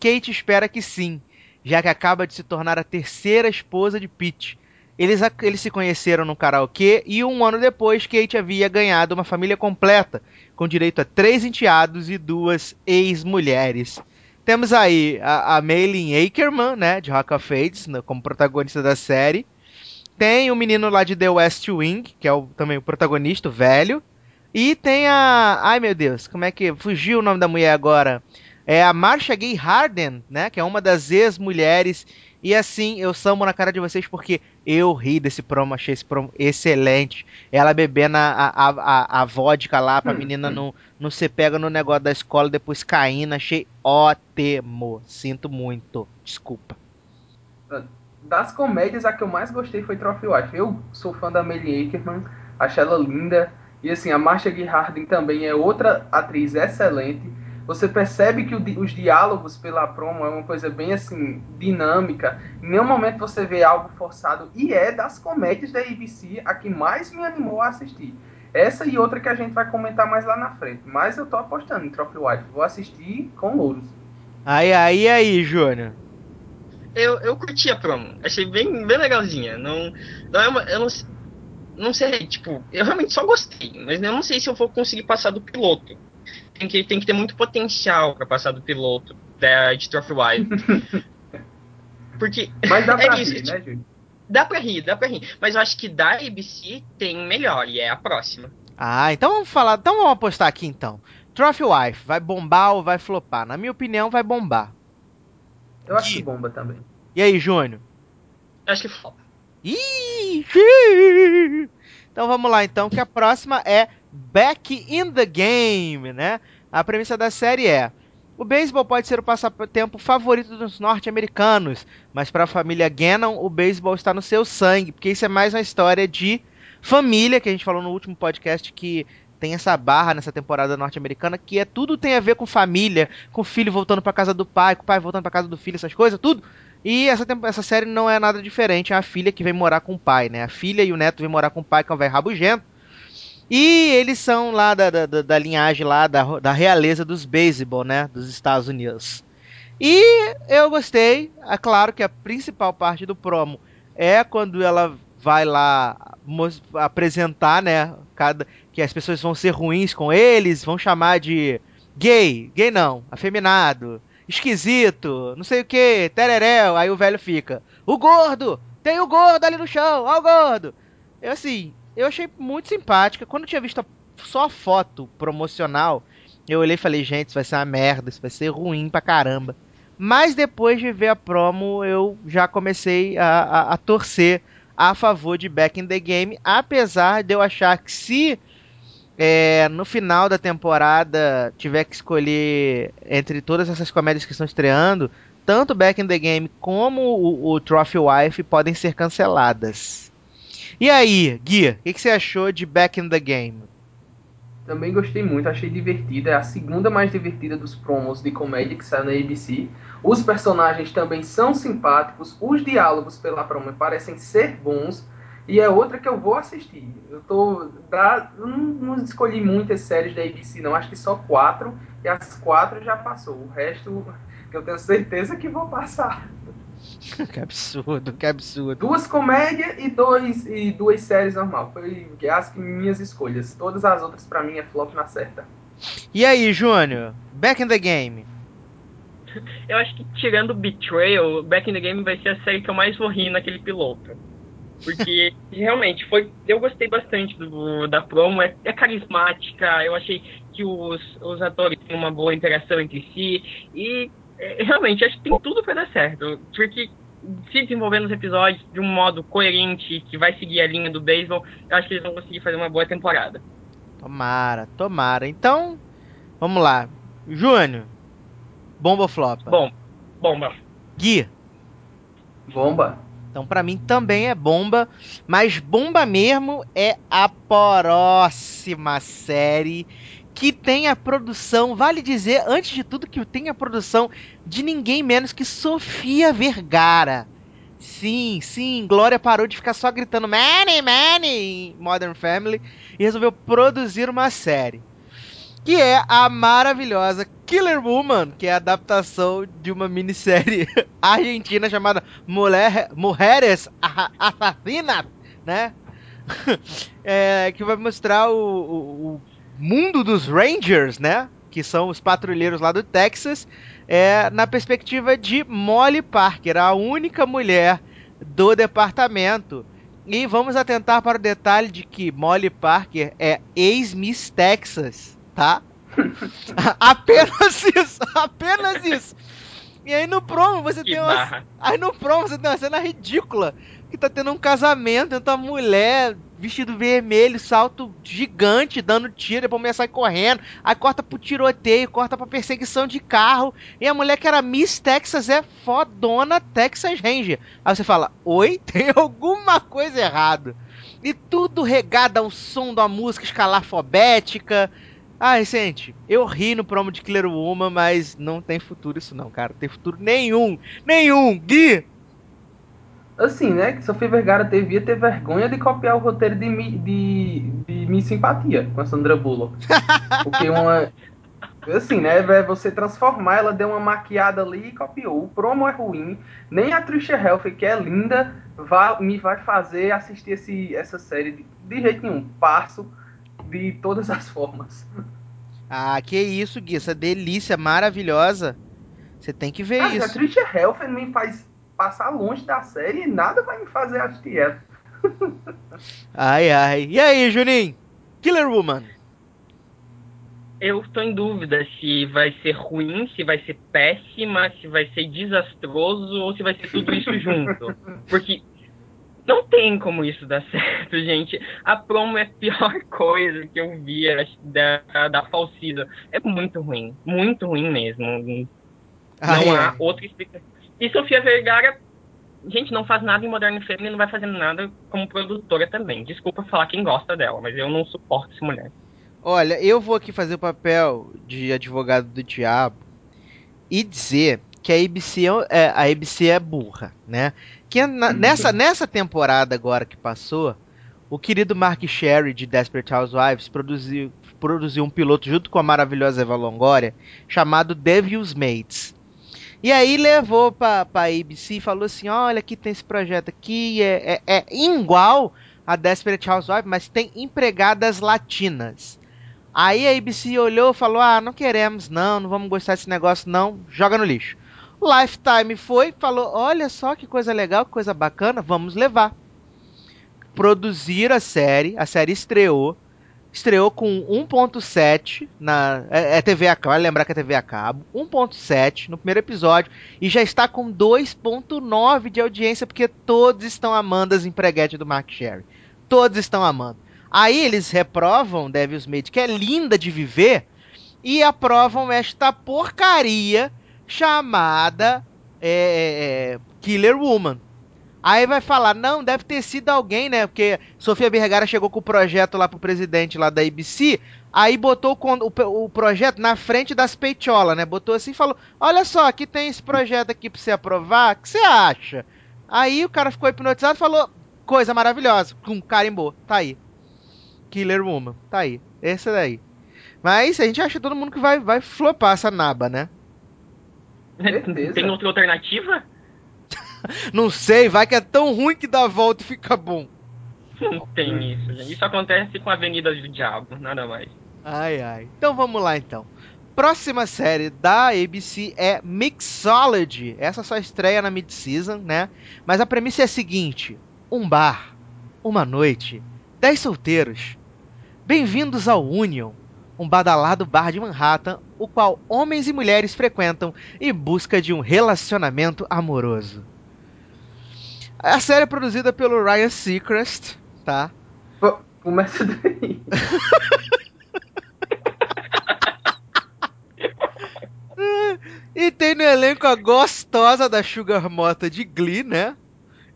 Kate espera que sim, já que acaba de se tornar a terceira esposa de Pete. Eles, eles se conheceram no karaokê e um ano depois Kate havia ganhado uma família completa, com direito a três enteados e duas ex-mulheres. Temos aí a, a Maylin Akerman, né, de Rock of né, como protagonista da série. Tem o menino lá de The West Wing, que é o, também o protagonista, o velho. E tem a. Ai meu Deus, como é que. Fugiu o nome da mulher agora. É a Marsha Gay Harden, né? Que é uma das ex-mulheres e assim, eu samo na cara de vocês porque eu ri desse promo, achei esse promo excelente. Ela bebendo a, a, a, a vodka lá pra hum, menina hum. não, não ser pega no negócio da escola, depois caindo. Achei ótimo. Sinto muito. Desculpa. Das comédias, a que eu mais gostei foi Trophy Wife. Eu sou fã da Melly Ackerman, acho ela linda. E assim, a Marcia Gay Harden também é outra atriz excelente. Você percebe que o, os diálogos pela promo é uma coisa bem assim, dinâmica. Em nenhum momento você vê algo forçado. E é das comédias da ABC a que mais me animou a assistir. Essa e outra que a gente vai comentar mais lá na frente. Mas eu tô apostando em Trophy Wife. Vou assistir com louros. Aí, aí, aí, Júnior. Eu, eu curti a promo. Achei bem, bem legalzinha. Não, não é uma, eu não, não sei, tipo, eu realmente só gostei. Mas eu não sei se eu vou conseguir passar do piloto que, tem que ter muito potencial para passar do piloto da, de Trophy Wife. Porque. Mas dá é pra isso, rir, tipo, né, Júlio? Dá pra rir, dá pra rir. Mas eu acho que da ABC tem melhor, e é a próxima. Ah, então vamos falar. Então vamos apostar aqui então. Trophy Wife, vai bombar ou vai flopar? Na minha opinião, vai bombar. Eu acho que bomba também. E aí, Júnior? Eu acho que flopa. Ih, então vamos lá então, que a próxima é Back in the Game, né? A premissa da série é: o beisebol pode ser o passatempo favorito dos norte-americanos, mas para a família Gannon, o beisebol está no seu sangue, porque isso é mais uma história de família, que a gente falou no último podcast que tem essa barra nessa temporada norte-americana, que é tudo tem a ver com família, com o filho voltando para casa do pai, com o pai voltando para casa do filho, essas coisas, tudo. E essa, essa série não é nada diferente, é a filha que vem morar com o pai, né? A filha e o neto vêm morar com o pai, que é um velho rabugento. E eles são lá da, da, da linhagem lá da, da realeza dos beisebol, né? Dos Estados Unidos. E eu gostei. É claro que a principal parte do promo é quando ela vai lá apresentar, né? Cada, que as pessoas vão ser ruins com eles, vão chamar de gay, gay não, afeminado, esquisito, não sei o que, tereréu. Aí o velho fica: O gordo! Tem o gordo ali no chão, ó o gordo! Eu assim, eu achei muito simpática. Quando eu tinha visto só a foto promocional, eu olhei e falei, gente, isso vai ser uma merda, isso vai ser ruim pra caramba. Mas depois de ver a promo, eu já comecei a, a, a torcer a favor de Back in the Game, apesar de eu achar que se é, no final da temporada tiver que escolher entre todas essas comédias que estão estreando, tanto Back in the Game como o, o Trophy Wife podem ser canceladas. E aí, Gui, o que, que, você achou de Back in the Game? Também gostei muito, achei divertida. É a segunda mais divertida dos promos de comédia que saiu na ABC. Os personagens também são simpáticos, os diálogos pela promo parecem ser bons. E é outra que eu vou assistir. Eu tô. Da, não, não escolhi muitas séries da ABC, não. Acho que só quatro. E as quatro já passou. O resto eu tenho certeza que vou passar. que absurdo, que absurdo. Duas comédias e, dois, e duas séries normal. Foi as minhas escolhas. Todas as outras para mim é flop na certa. E aí, Júnior? Back in the game. Eu acho que tirando Betrayal, Back in the Game vai ser a série que eu mais vou rir naquele piloto. Porque realmente foi. Eu gostei bastante do, da promo, é, é, carismática, eu achei que os, os atores têm uma boa interação entre si. E realmente, acho que tem tudo para dar certo. Porque se desenvolvendo os episódios de um modo coerente, que vai seguir a linha do beisebol, eu acho que eles vão conseguir fazer uma boa temporada. Tomara, tomara. Então, vamos lá. Júnior, bomba ou flopa? Bom, bomba. Gui. Bomba. Então, para mim também é bomba, mas bomba mesmo é a próxima série que tem a produção, vale dizer, antes de tudo, que tem a produção de ninguém menos que Sofia Vergara. Sim, sim, Glória parou de ficar só gritando Manny, Manny em Modern Family e resolveu produzir uma série que é a maravilhosa Killer Woman, que é a adaptação de uma minissérie argentina chamada Mulher, Mulheres Assassinas, né? é, que vai mostrar o, o, o, mundo dos Rangers, né? Que são os patrulheiros lá do Texas, é, na perspectiva de Molly Parker, a única mulher do departamento. E vamos atentar para o detalhe de que Molly Parker é ex-Miss Texas tá? apenas isso, apenas isso. E aí no promo você que tem uma. Aí no promo você tem uma cena ridícula. Que tá tendo um casamento entre uma mulher, vestido vermelho, salto gigante, dando tiro, depois a mulher sai correndo. Aí corta pro tiroteio, corta pra perseguição de carro. E a mulher que era Miss Texas é fodona Texas Ranger. Aí você fala: Oi? Tem alguma coisa errada. E tudo regado ao som da música escalafobética ah, recente, eu ri no promo de Killer Woman, mas não tem futuro isso não, cara. Tem futuro nenhum. Nenhum! Gui! Assim, né? Que Sofia Vergara devia ter vergonha de copiar o roteiro de, de, de Miss Simpatia com a Sandra Bullock. Porque uma. Assim, né? Você transformar, ela deu uma maquiada ali e copiou. O promo é ruim. Nem a Trisha Helfer, que é linda, vai, me vai fazer assistir esse, essa série de, de jeito nenhum. Passo de todas as formas. Ah, que isso, Gui, essa delícia maravilhosa. Você tem que ver ah, isso. A Trisha Helfer me faz passar longe da série e nada vai me fazer assistir ela. ai, ai. E aí, Juninho? Killer Woman. Eu estou em dúvida se vai ser ruim, se vai ser péssima, se vai ser desastroso ou se vai ser tudo isso junto. Porque não tem como isso dar certo, gente. A promo é a pior coisa que eu vi da, da Falsida. É muito ruim. Muito ruim mesmo. Ah, não é. há outra explicação. E Sofia Vergara, gente, não faz nada em Modern Family não vai fazer nada como produtora também. Desculpa falar quem gosta dela, mas eu não suporto essa mulher. Olha, eu vou aqui fazer o papel de advogado do diabo e dizer que a ABC é, a ABC é burra, né? Que na, nessa, nessa temporada agora que passou, o querido Mark Sherry de Desperate Housewives produziu, produziu um piloto junto com a maravilhosa Eva Longoria chamado Devil's Mates. E aí levou para a ABC e falou assim: olha, aqui tem esse projeto aqui, é, é, é igual a Desperate Housewives, mas tem empregadas latinas. Aí a ABC olhou e falou: ah, não queremos, não, não vamos gostar desse negócio, não, joga no lixo. Lifetime foi, falou: olha só que coisa legal, que coisa bacana, vamos levar. Produziram a série, a série estreou. Estreou com 1.7 na é, é TV a cabo, vale lembrar que é TV a cabo, 1.7 no primeiro episódio e já está com 2.9 de audiência porque todos estão amando as empreguetes do Mark Sherry. Todos estão amando. Aí eles reprovam Devil's Maid, que é linda de viver, e aprovam esta porcaria chamada é, é, Killer Woman. Aí vai falar, não, deve ter sido alguém, né? Porque Sofia Vergara chegou com o projeto lá pro presidente lá da ABC, aí botou o, o, o projeto na frente das peitolas, né? Botou assim e falou, olha só, aqui tem esse projeto aqui pra você aprovar, o que você acha? Aí o cara ficou hipnotizado e falou, coisa maravilhosa, um carimbou, tá aí. Killer Woman, tá aí, esse daí. Mas a gente acha todo mundo que vai, vai flopar essa naba, né? Tem outra alternativa? Não sei, vai que é tão ruim que dá a volta e fica bom. Não tem isso, gente. Isso acontece com a Avenida do Diabo, nada mais. Ai, ai. Então vamos lá, então. Próxima série da ABC é Mixology. Essa só estreia na mid-season, né? Mas a premissa é a seguinte: um bar, uma noite, dez solteiros. Bem-vindos ao Union, um badalado bar de Manhattan, o qual homens e mulheres frequentam em busca de um relacionamento amoroso. A série é produzida pelo Ryan Seacrest, tá? Pô, começa daí. e tem no elenco a gostosa da Sugar Mota de Glee, né?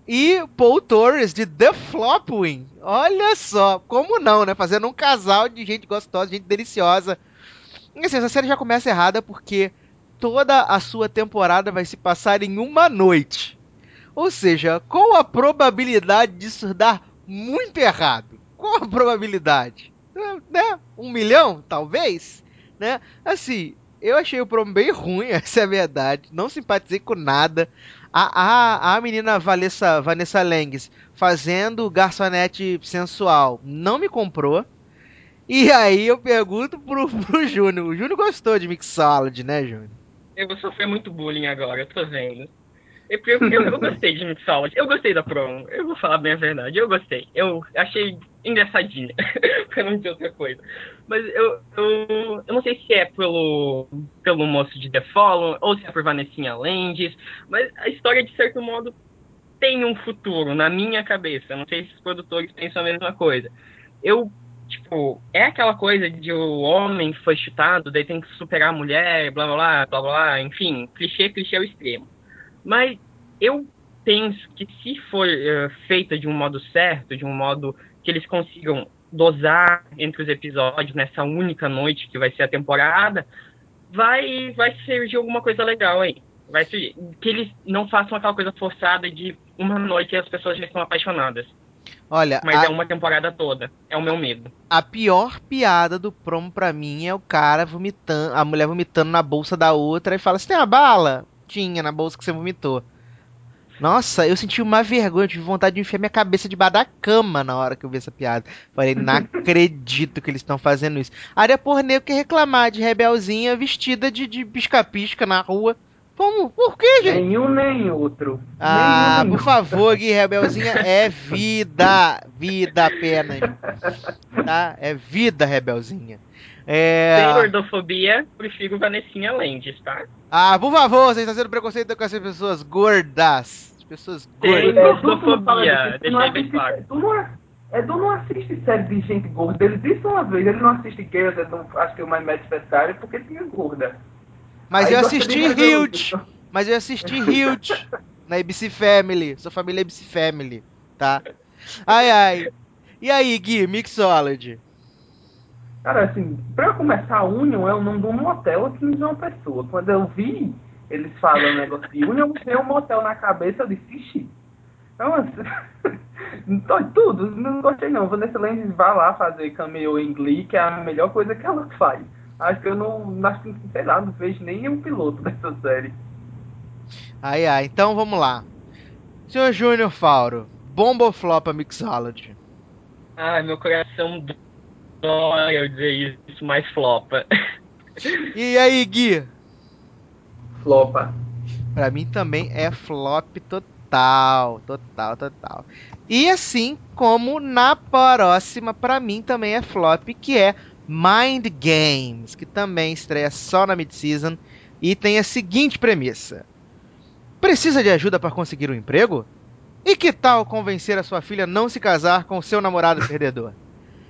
E Paul Torres de The Flopwing. Olha só, como não, né? Fazendo um casal de gente gostosa, gente deliciosa. E assim, essa série já começa errada porque toda a sua temporada vai se passar em uma noite. Ou seja, qual a probabilidade disso dar muito errado? Qual a probabilidade? É, né? Um milhão, talvez? Né? Assim, eu achei o promo bem ruim, essa é a verdade. Não simpatizei com nada. A, a, a menina Vanessa, Vanessa Lengs fazendo garçonete sensual não me comprou. E aí eu pergunto pro, pro Júnior. O Júnior gostou de Mixology, né, Júnior? Eu vou sofrer muito bullying agora, eu tô vendo. Eu, eu, eu, gostei de Mixology. Eu gostei da promo. Eu vou falar bem a verdade. Eu gostei. Eu achei engraçadinha. pra não dizer outra coisa. Mas eu, eu, eu não sei se é pelo, pelo moço de The Fallen ou se é por Vanessinha Lendes. Mas a história, de certo modo, tem um futuro na minha cabeça. Não sei se os produtores pensam a mesma coisa. Eu tipo, é aquela coisa de o homem foi chutado, daí tem que superar a mulher, blá blá blá, blá blá, enfim, clichê, clichê ao extremo. Mas eu penso que se for uh, feita de um modo certo, de um modo que eles consigam dosar entre os episódios nessa única noite que vai ser a temporada, vai vai surgir alguma coisa legal aí. Vai surgir, que eles não façam aquela coisa forçada de uma noite e as pessoas já estão apaixonadas. Olha, mas a... é uma temporada toda. É o meu medo. A pior piada do promo pra mim é o cara vomitando, a mulher vomitando na bolsa da outra e fala: "Você tem uma bala?" Tinha na bolsa que você vomitou. Nossa, eu senti uma vergonha, tive vontade de enfiar minha cabeça debaixo da cama na hora que eu vi essa piada. Falei, não acredito que eles estão fazendo isso. Área porneiro que reclamar de rebelzinha vestida de pisca-pisca na rua. Como? Por que, gente? Nenhum nem outro. Ah, nenhum, por favor, Gui, Rebelzinha é vida. Vida apenas. Tá? É vida, Rebelzinha. É... Sem gordofobia, prefiro Vanessinha Lendes, tá? Ah, por favor, você está sendo preconceito com essas pessoas gordas. As pessoas gordas. Sem gordofobia, deixa bem claro. Tu não, é, tu não assiste série de gente gorda. Ele disse uma vez, ele não assiste Girls, acho que é o My Mad porque tinha gorda. Mas Aí eu assisti Huge. Mas eu assisti Huge na ABC Family. Sua família é ABC Family, tá? Ai, ai. E aí, Gui, Mixology? Cara, assim, pra começar, a Union é o nome de um motel aqui em João Pessoa. Quando eu vi eles falando negócio de Union, veio um motel na cabeça, eu disse, ixi. Então, assim, tudo, não gostei não. Vanessa Lendes vai lá fazer cameo em Glee, que é a melhor coisa que ela faz. Acho que eu não, acho que, sei lá, não vejo nem um piloto dessa série. Ai, ai, então vamos lá. Senhor Júnior Fauro, bomba ou flopa Mixology? Ai, meu coração dói eu dizer isso, mas flopa. E aí, Gui? Flopa. Pra mim também é flop total Total, total. E assim como na próxima, para mim também é flop, que é Mind Games, que também estreia só na mid-season e tem a seguinte premissa: Precisa de ajuda para conseguir um emprego? E que tal convencer a sua filha a não se casar com seu namorado perdedor?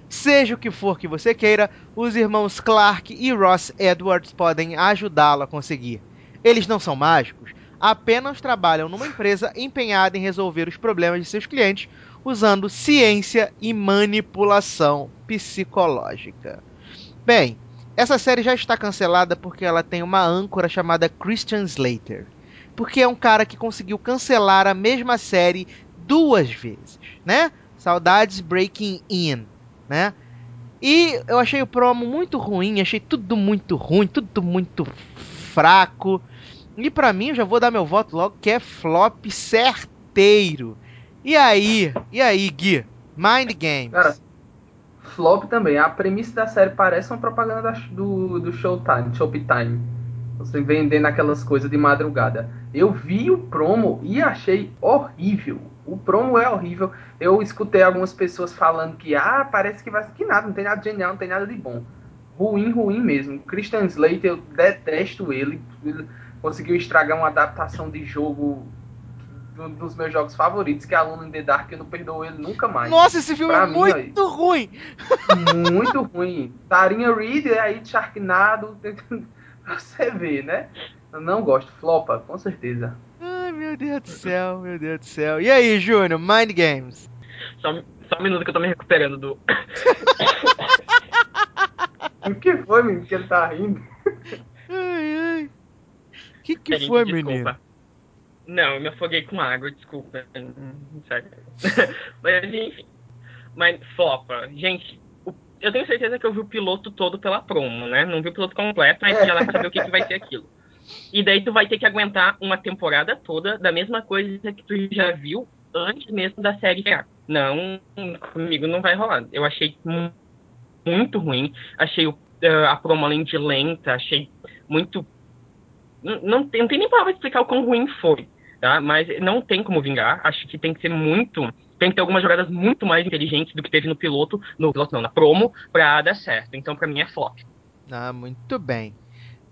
Seja o que for que você queira, os irmãos Clark e Ross Edwards podem ajudá-lo a conseguir. Eles não são mágicos, apenas trabalham numa empresa empenhada em resolver os problemas de seus clientes usando ciência e manipulação psicológica. Bem, essa série já está cancelada porque ela tem uma âncora chamada Christian Slater. Porque é um cara que conseguiu cancelar a mesma série duas vezes, né? Saudades Breaking In né? E eu achei o promo muito ruim, achei tudo muito ruim, tudo muito fraco. E para mim, eu já vou dar meu voto logo que é flop certeiro. E aí? E aí, Gui? Mind Games. Cara, flop também. A premissa da série parece uma propaganda do, do Showtime, Showtime. Você vendendo aquelas coisas de madrugada. Eu vi o promo e achei horrível. O promo é horrível. Eu escutei algumas pessoas falando que, ah, parece que vai que nada, não tem nada de genial, não tem nada de bom. Ruim, ruim mesmo. Christian Slater, eu detesto ele. ele conseguiu estragar uma adaptação de jogo um dos meus jogos favoritos, que é Aluno in the Dark, eu não perdoo ele nunca mais. Nossa, esse filme pra é mim, muito aí, ruim! Muito ruim. Tarinha Reed aí de Sharknado, você vê, né? Eu não gosto. Flopa, com certeza. Meu Deus do céu, meu Deus do céu. E aí, Júnior, Mind Games? Só, só um minuto que eu tô me recuperando do. o que foi, menino, que ele tá rindo? Ai, ai. O que, que Gente, foi, desculpa. menino? Não, eu me afoguei com água, desculpa. Sério. Mas enfim. Mas flopa. Gente, eu tenho certeza que eu vi o piloto todo pela promo, né? Não vi o piloto completo, mas já dá pra saber o que, que vai ser aquilo. E daí tu vai ter que aguentar uma temporada toda da mesma coisa que tu já viu antes mesmo da série. Não, comigo não vai rolar. Eu achei muito ruim. Achei uh, a promo além de lenta, achei muito. Não, não, tem, não tem nem palavra explicar o quão ruim foi, tá? Mas não tem como vingar. Acho que tem que ser muito tem que ter algumas jogadas muito mais inteligentes do que teve no piloto, no piloto não, na promo, pra dar certo. Então, para mim, é flop. Ah, muito bem.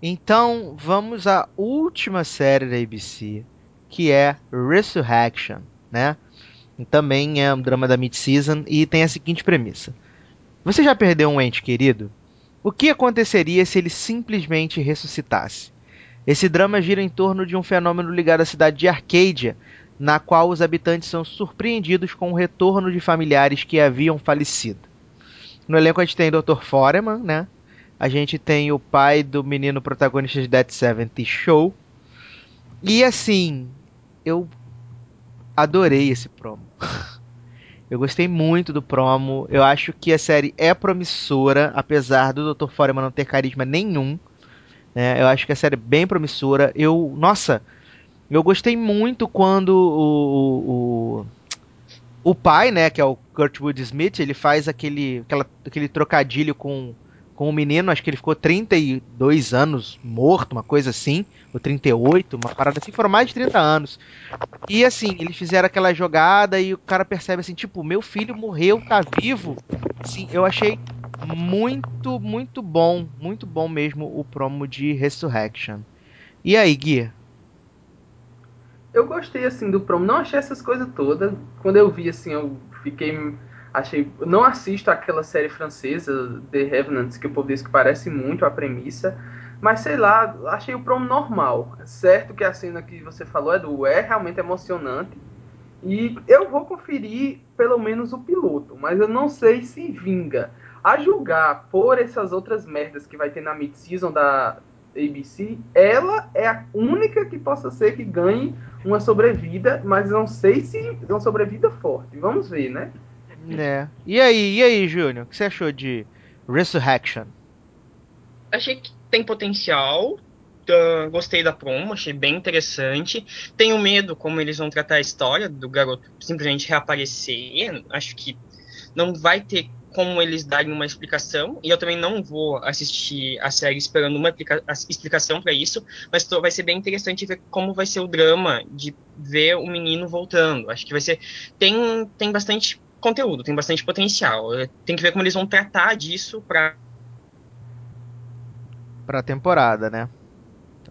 Então, vamos à última série da ABC, que é Resurrection, né? Também é um drama da mid-season e tem a seguinte premissa. Você já perdeu um ente querido? O que aconteceria se ele simplesmente ressuscitasse? Esse drama gira em torno de um fenômeno ligado à cidade de Arcadia, na qual os habitantes são surpreendidos com o retorno de familiares que haviam falecido. No elenco a gente tem Dr. Foreman, né? A gente tem o pai do menino protagonista de Dead Seventh Show. E assim, eu adorei esse promo. eu gostei muito do promo. Eu acho que a série é promissora, apesar do Dr. Foreman não ter carisma nenhum. Né? Eu acho que a série é bem promissora. Eu, nossa, eu gostei muito quando o, o, o pai, né, que é o Kurtwood Smith, ele faz aquele, aquela, aquele trocadilho com, com o menino, acho que ele ficou 32 anos morto, uma coisa assim, ou 38, uma parada assim, foram mais de 30 anos. E assim, eles fizeram aquela jogada e o cara percebe assim, tipo, meu filho morreu, tá vivo. Sim, eu achei muito, muito bom, muito bom mesmo o promo de Resurrection. E aí, Gui, eu gostei assim do promo, não achei essas coisas todas. Quando eu vi assim, eu fiquei achei, não assisto aquela série francesa The Revenants que o povo diz que parece muito a premissa, mas sei lá, achei o promo normal. Certo que a cena que você falou é do é realmente emocionante. E eu vou conferir pelo menos o piloto, mas eu não sei se vinga. A julgar por essas outras merdas que vai ter na mid-season da ABC, ela é a única que possa ser que ganhe uma sobrevida, mas não sei se uma sobrevida forte. Vamos ver, né? É. E aí, e aí, Júnior? O que você achou de Resurrection? Achei que tem potencial. Uh, gostei da promo, achei bem interessante. Tenho medo como eles vão tratar a história do garoto simplesmente reaparecer. Acho que não vai ter como eles darem uma explicação, e eu também não vou assistir a série esperando uma explicação para isso, mas tô, vai ser bem interessante ver como vai ser o drama de ver o menino voltando. Acho que vai ser. Tem, tem bastante conteúdo, tem bastante potencial. Tem que ver como eles vão tratar disso para pra temporada, né?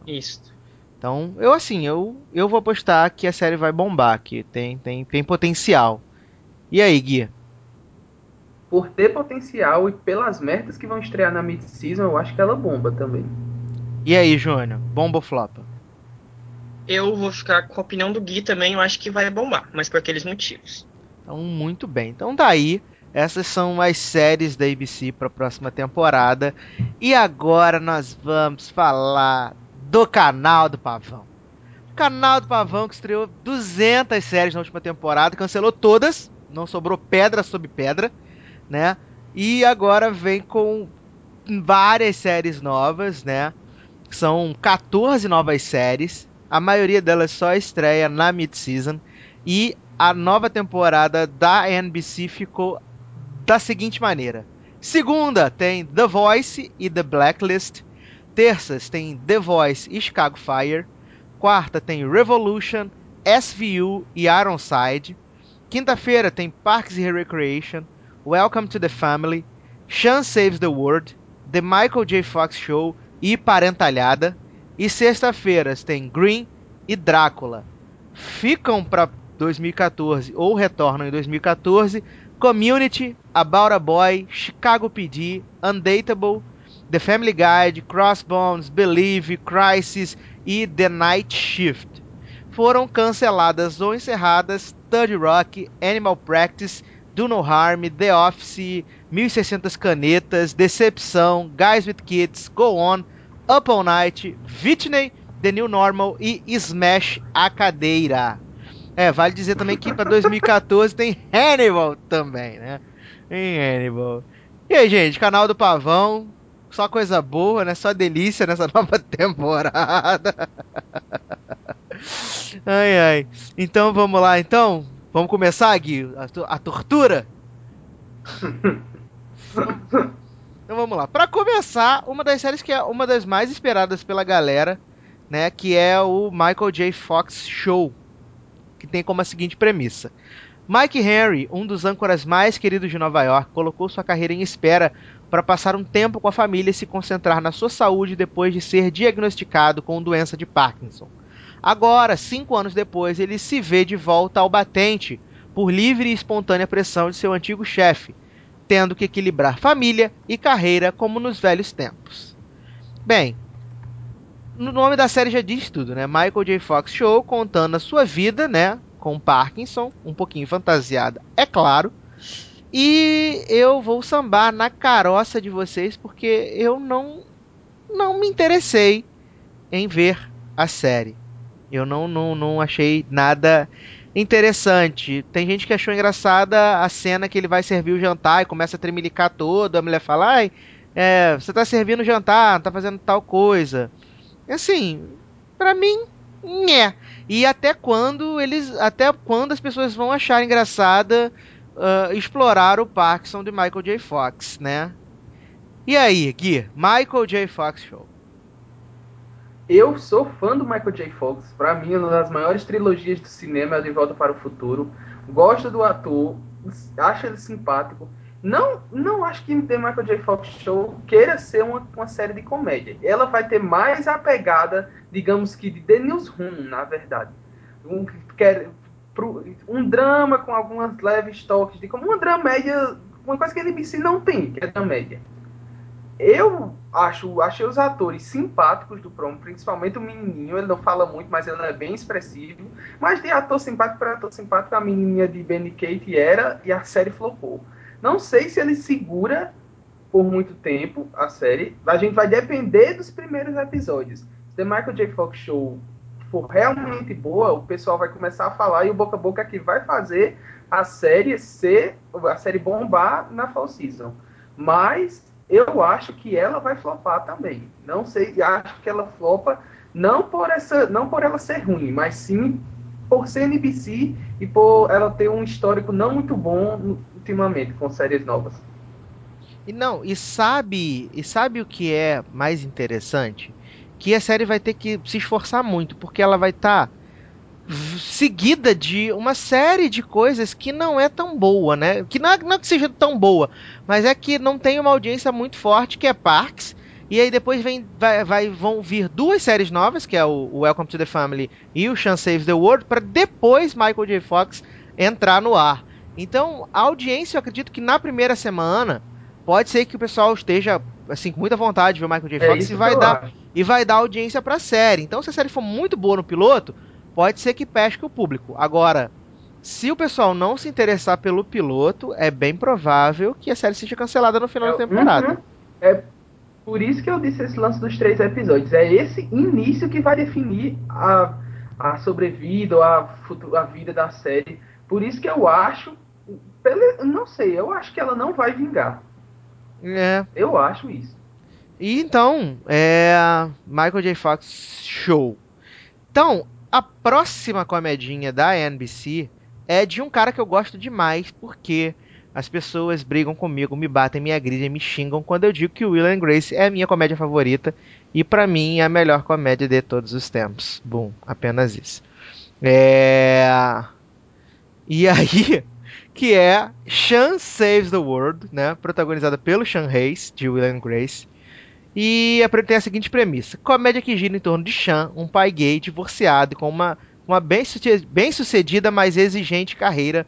Isso. Então, eu assim, eu, eu vou apostar que a série vai bombar, que tem, tem, tem potencial. E aí, Gui? Por ter potencial e pelas merdas que vão estrear na mid-season, eu acho que ela bomba também. E aí, Júnior? Bomba ou flopa? Eu vou ficar com a opinião do Gui também, eu acho que vai bombar, mas por aqueles motivos. Então, muito bem. Então, daí, essas são as séries da ABC para a próxima temporada. E agora nós vamos falar do canal do Pavão. O canal do Pavão que estreou 200 séries na última temporada, cancelou todas, não sobrou pedra sobre pedra, né? E agora vem com várias séries novas, né? São 14 novas séries. A maioria delas só estreia na mid-season. E a nova temporada da NBC ficou da seguinte maneira: segunda tem The Voice e The Blacklist. Terças tem The Voice e Chicago Fire. Quarta tem Revolution, SVU e Ironside. Quinta-feira tem Parks and Recreation, Welcome to the Family, Sean Saves the World, The Michael J. Fox Show e Parentalhada. E sexta-feira tem Green e Drácula. Ficam para 2014 ou retornam em 2014 Community, About a Boy, Chicago PD, Undateable, The Family Guide, Crossbones, Believe, Crisis e The Night Shift. Foram canceladas ou encerradas Third Rock, Animal Practice, Do No Harm, The Office, 1600 Canetas, Decepção, Guys with Kids, Go On, Up All Night, Whitney, The New Normal e Smash a Cadeira. É, vale dizer também que para 2014 tem Hannibal também, né? Em Hannibal. E aí, gente, canal do Pavão, só coisa boa, né? Só delícia nessa nova temporada. ai, ai. Então vamos lá, então. Vamos começar, Gui? A, a tortura? então vamos lá. Para começar, uma das séries que é uma das mais esperadas pela galera, né? Que é o Michael J. Fox Show que tem como a seguinte premissa. Mike Henry, um dos âncoras mais queridos de Nova York, colocou sua carreira em espera para passar um tempo com a família e se concentrar na sua saúde depois de ser diagnosticado com doença de Parkinson. Agora, cinco anos depois, ele se vê de volta ao batente por livre e espontânea pressão de seu antigo chefe, tendo que equilibrar família e carreira como nos velhos tempos. Bem, no nome da série já diz tudo, né? Michael J. Fox Show contando a sua vida, né? Com Parkinson, um pouquinho fantasiada, é claro. E eu vou sambar na caroça de vocês porque eu não não me interessei em ver a série. Eu não, não, não achei nada interessante. Tem gente que achou engraçada a cena que ele vai servir o jantar e começa a tremelicar todo. A mulher fala: Ai, é, você tá servindo o jantar, tá fazendo tal coisa. Assim, para mim, né. E até quando eles, até quando as pessoas vão achar engraçada uh, explorar o Parkinson de Michael J. Fox, né? E aí, Gui, Michael J. Fox Show. Eu sou fã do Michael J. Fox. Para mim, uma das maiores trilogias do cinema é De Volta para o Futuro. Gosto do ator, acho ele simpático. Não, não acho que The Michael J. Fox Show queira ser uma, uma série de comédia. Ela vai ter mais a pegada, digamos que, de The Newsroom, na verdade. Um, quer, um drama com algumas leves toques de como uma dramédia, uma coisa que a NBC não tem, que é dramédia. Eu acho, achei os atores simpáticos do promo, principalmente o menininho, ele não fala muito, mas ele é bem expressivo. Mas de ator simpático para ator simpático, a menininha de Benny Kate era e a série flopou. Não sei se ele segura por muito tempo a série. A gente vai depender dos primeiros episódios. Se The Michael J. Fox Show for realmente boa, o pessoal vai começar a falar e o boca a boca aqui vai fazer a série ser a série bombar na fall season. Mas eu acho que ela vai flopar também. Não sei, acho que ela flopa não por essa, não por ela ser ruim, mas sim por ser NBC e por ela ter um histórico não muito bom ultimamente com séries novas. E não, e sabe, e sabe o que é mais interessante? Que a série vai ter que se esforçar muito, porque ela vai estar tá seguida de uma série de coisas que não é tão boa, né? Que não é, não é que seja tão boa, mas é que não tem uma audiência muito forte, que é Parks. E aí depois vem, vai, vai, vão vir duas séries novas, que é o, Welcome to the Family e o Sean Saves the World, para depois Michael J. Fox entrar no ar. Então, a audiência, eu acredito que na primeira semana, pode ser que o pessoal esteja assim com muita vontade de ver o Michael J. É Fox é e vai dar acho. e vai dar audiência para a série. Então, se a série for muito boa no piloto, pode ser que pesque o público. Agora, se o pessoal não se interessar pelo piloto, é bem provável que a série seja cancelada no final é, da temporada. Uhum. É por isso que eu disse esse lance dos três episódios. É esse início que vai definir a, a sobrevida ou a, a vida da série. Por isso que eu acho. Não sei, eu acho que ela não vai vingar. É. Eu acho isso. E então, é. Michael J. Fox Show. Então, a próxima comedinha da NBC é de um cara que eu gosto demais, porque as pessoas brigam comigo, me batem, me agridem, me xingam quando eu digo que o Will and Grace é a minha comédia favorita e para mim é a melhor comédia de todos os tempos. Bom, apenas isso. É... E aí, que é Sean Saves the World, né? Protagonizada pelo Sean Hayes, de Will and Grace. E tem a seguinte premissa: comédia que gira em torno de Sean, um pai gay divorciado com uma, uma bem-sucedida, mas exigente carreira,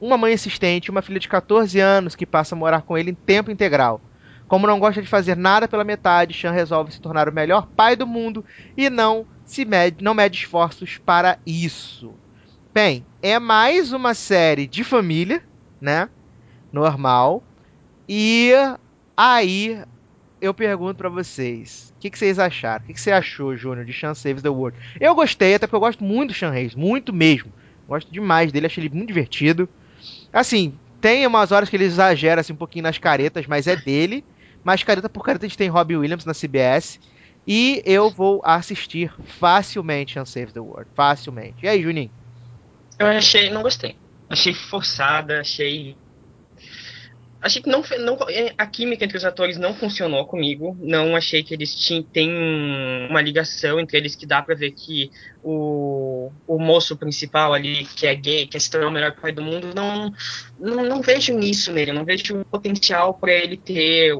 uma mãe assistente, uma filha de 14 anos que passa a morar com ele em tempo integral. Como não gosta de fazer nada pela metade, Sean resolve se tornar o melhor pai do mundo e não se mede, não mede esforços para isso. Bem, é mais uma série de família, né? Normal. E aí eu pergunto para vocês, o que, que, vocês acharam? O que, que, você achou, Júnior, de Sean Saves the World? Eu gostei, até porque eu gosto muito do Sean muito mesmo. Gosto demais dele, achei ele muito divertido. Assim, tem umas horas que ele exagera assim, um pouquinho nas caretas, mas é dele. Mas careta por careta a gente tem Robbie Williams na CBS. E eu vou assistir facilmente Sean Saves the World. Facilmente. E aí, Juninho? Eu achei, não gostei. Achei forçada, achei achei que não, não é, a química entre os atores não funcionou comigo. Não achei que eles tinham tem uma ligação entre eles que dá para ver que o, o moço principal ali, que é gay, que é se o melhor pai do mundo, não, não, não vejo nisso nele. Não vejo um potencial para ele ter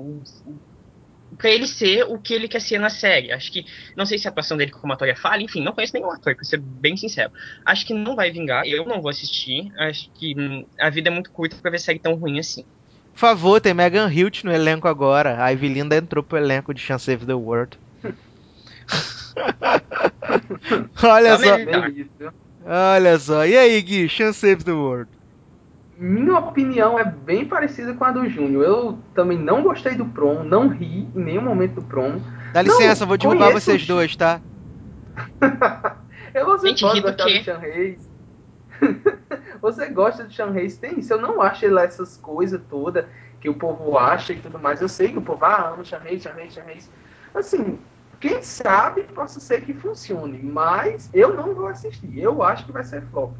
para ele ser o que ele quer ser na série. Acho que, não sei se a atuação dele como ator é falha, enfim, não conheço nenhum ator, pra ser bem sincero. Acho que não vai vingar, eu não vou assistir. Acho que a vida é muito curta pra ver série tão ruim assim. Por favor, tem Megan Hilt no elenco agora. A Ivy Linda entrou pro elenco de Chance Save the World. Olha só. Olha só. E aí, Gui? Chance Save the World. Minha opinião é bem parecida com a do Júnior. Eu também não gostei do prom, não ri em nenhum momento do prom. Dá licença, não, vou derrubar vocês dois, tá? eu não sei pode gostar do Sean Reis. Você gosta de Sean Reis? Tem isso. Eu não acho ele essas coisas todas que o povo acha e tudo mais. Eu sei que o povo ah, ama Sean Reis, Sean Reis, Sean Reis. Assim, quem sabe possa ser que funcione, mas eu não vou assistir. Eu acho que vai ser flop.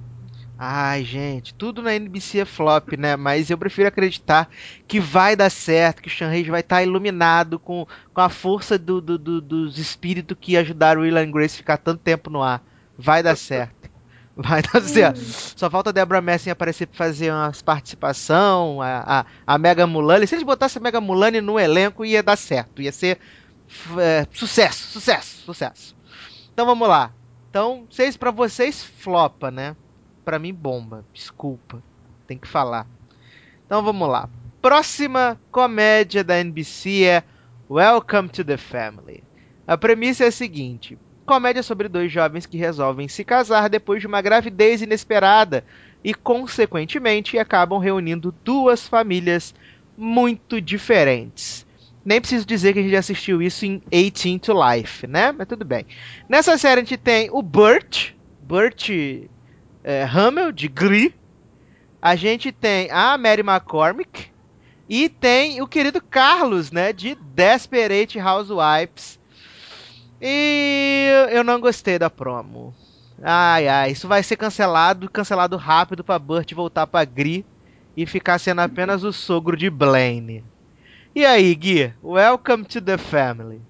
Ai, gente, tudo na NBC é flop, né? Mas eu prefiro acreditar que vai dar certo, que o Sean Reis vai estar iluminado com, com a força do, do, do, dos espíritos que ajudaram o Will and Grace a ficar tanto tempo no ar. Vai dar certo. Vai dar certo. Só falta a Debra Messing aparecer pra fazer umas participação, a, a, a Mega Mulane. Se eles botassem a Mega Mulane no elenco, ia dar certo. Ia ser é, sucesso, sucesso, sucesso. Então vamos lá. Então, seis para vocês, flopa, né? Para mim, bomba. Desculpa. Tem que falar. Então vamos lá. Próxima comédia da NBC é Welcome to the Family. A premissa é a seguinte: comédia sobre dois jovens que resolvem se casar depois de uma gravidez inesperada e, consequentemente, acabam reunindo duas famílias muito diferentes. Nem preciso dizer que a gente assistiu isso em 18 to Life, né? Mas tudo bem. Nessa série a gente tem o Burt, Burt é, Hummel, de Glee. A gente tem a Mary McCormick. E tem o querido Carlos, né? De Desperate Housewives e eu não gostei da promo. Ai, ai, isso vai ser cancelado, cancelado rápido pra Burt voltar pra Gri e ficar sendo apenas o sogro de Blaine. E aí, Gui? Welcome to the family.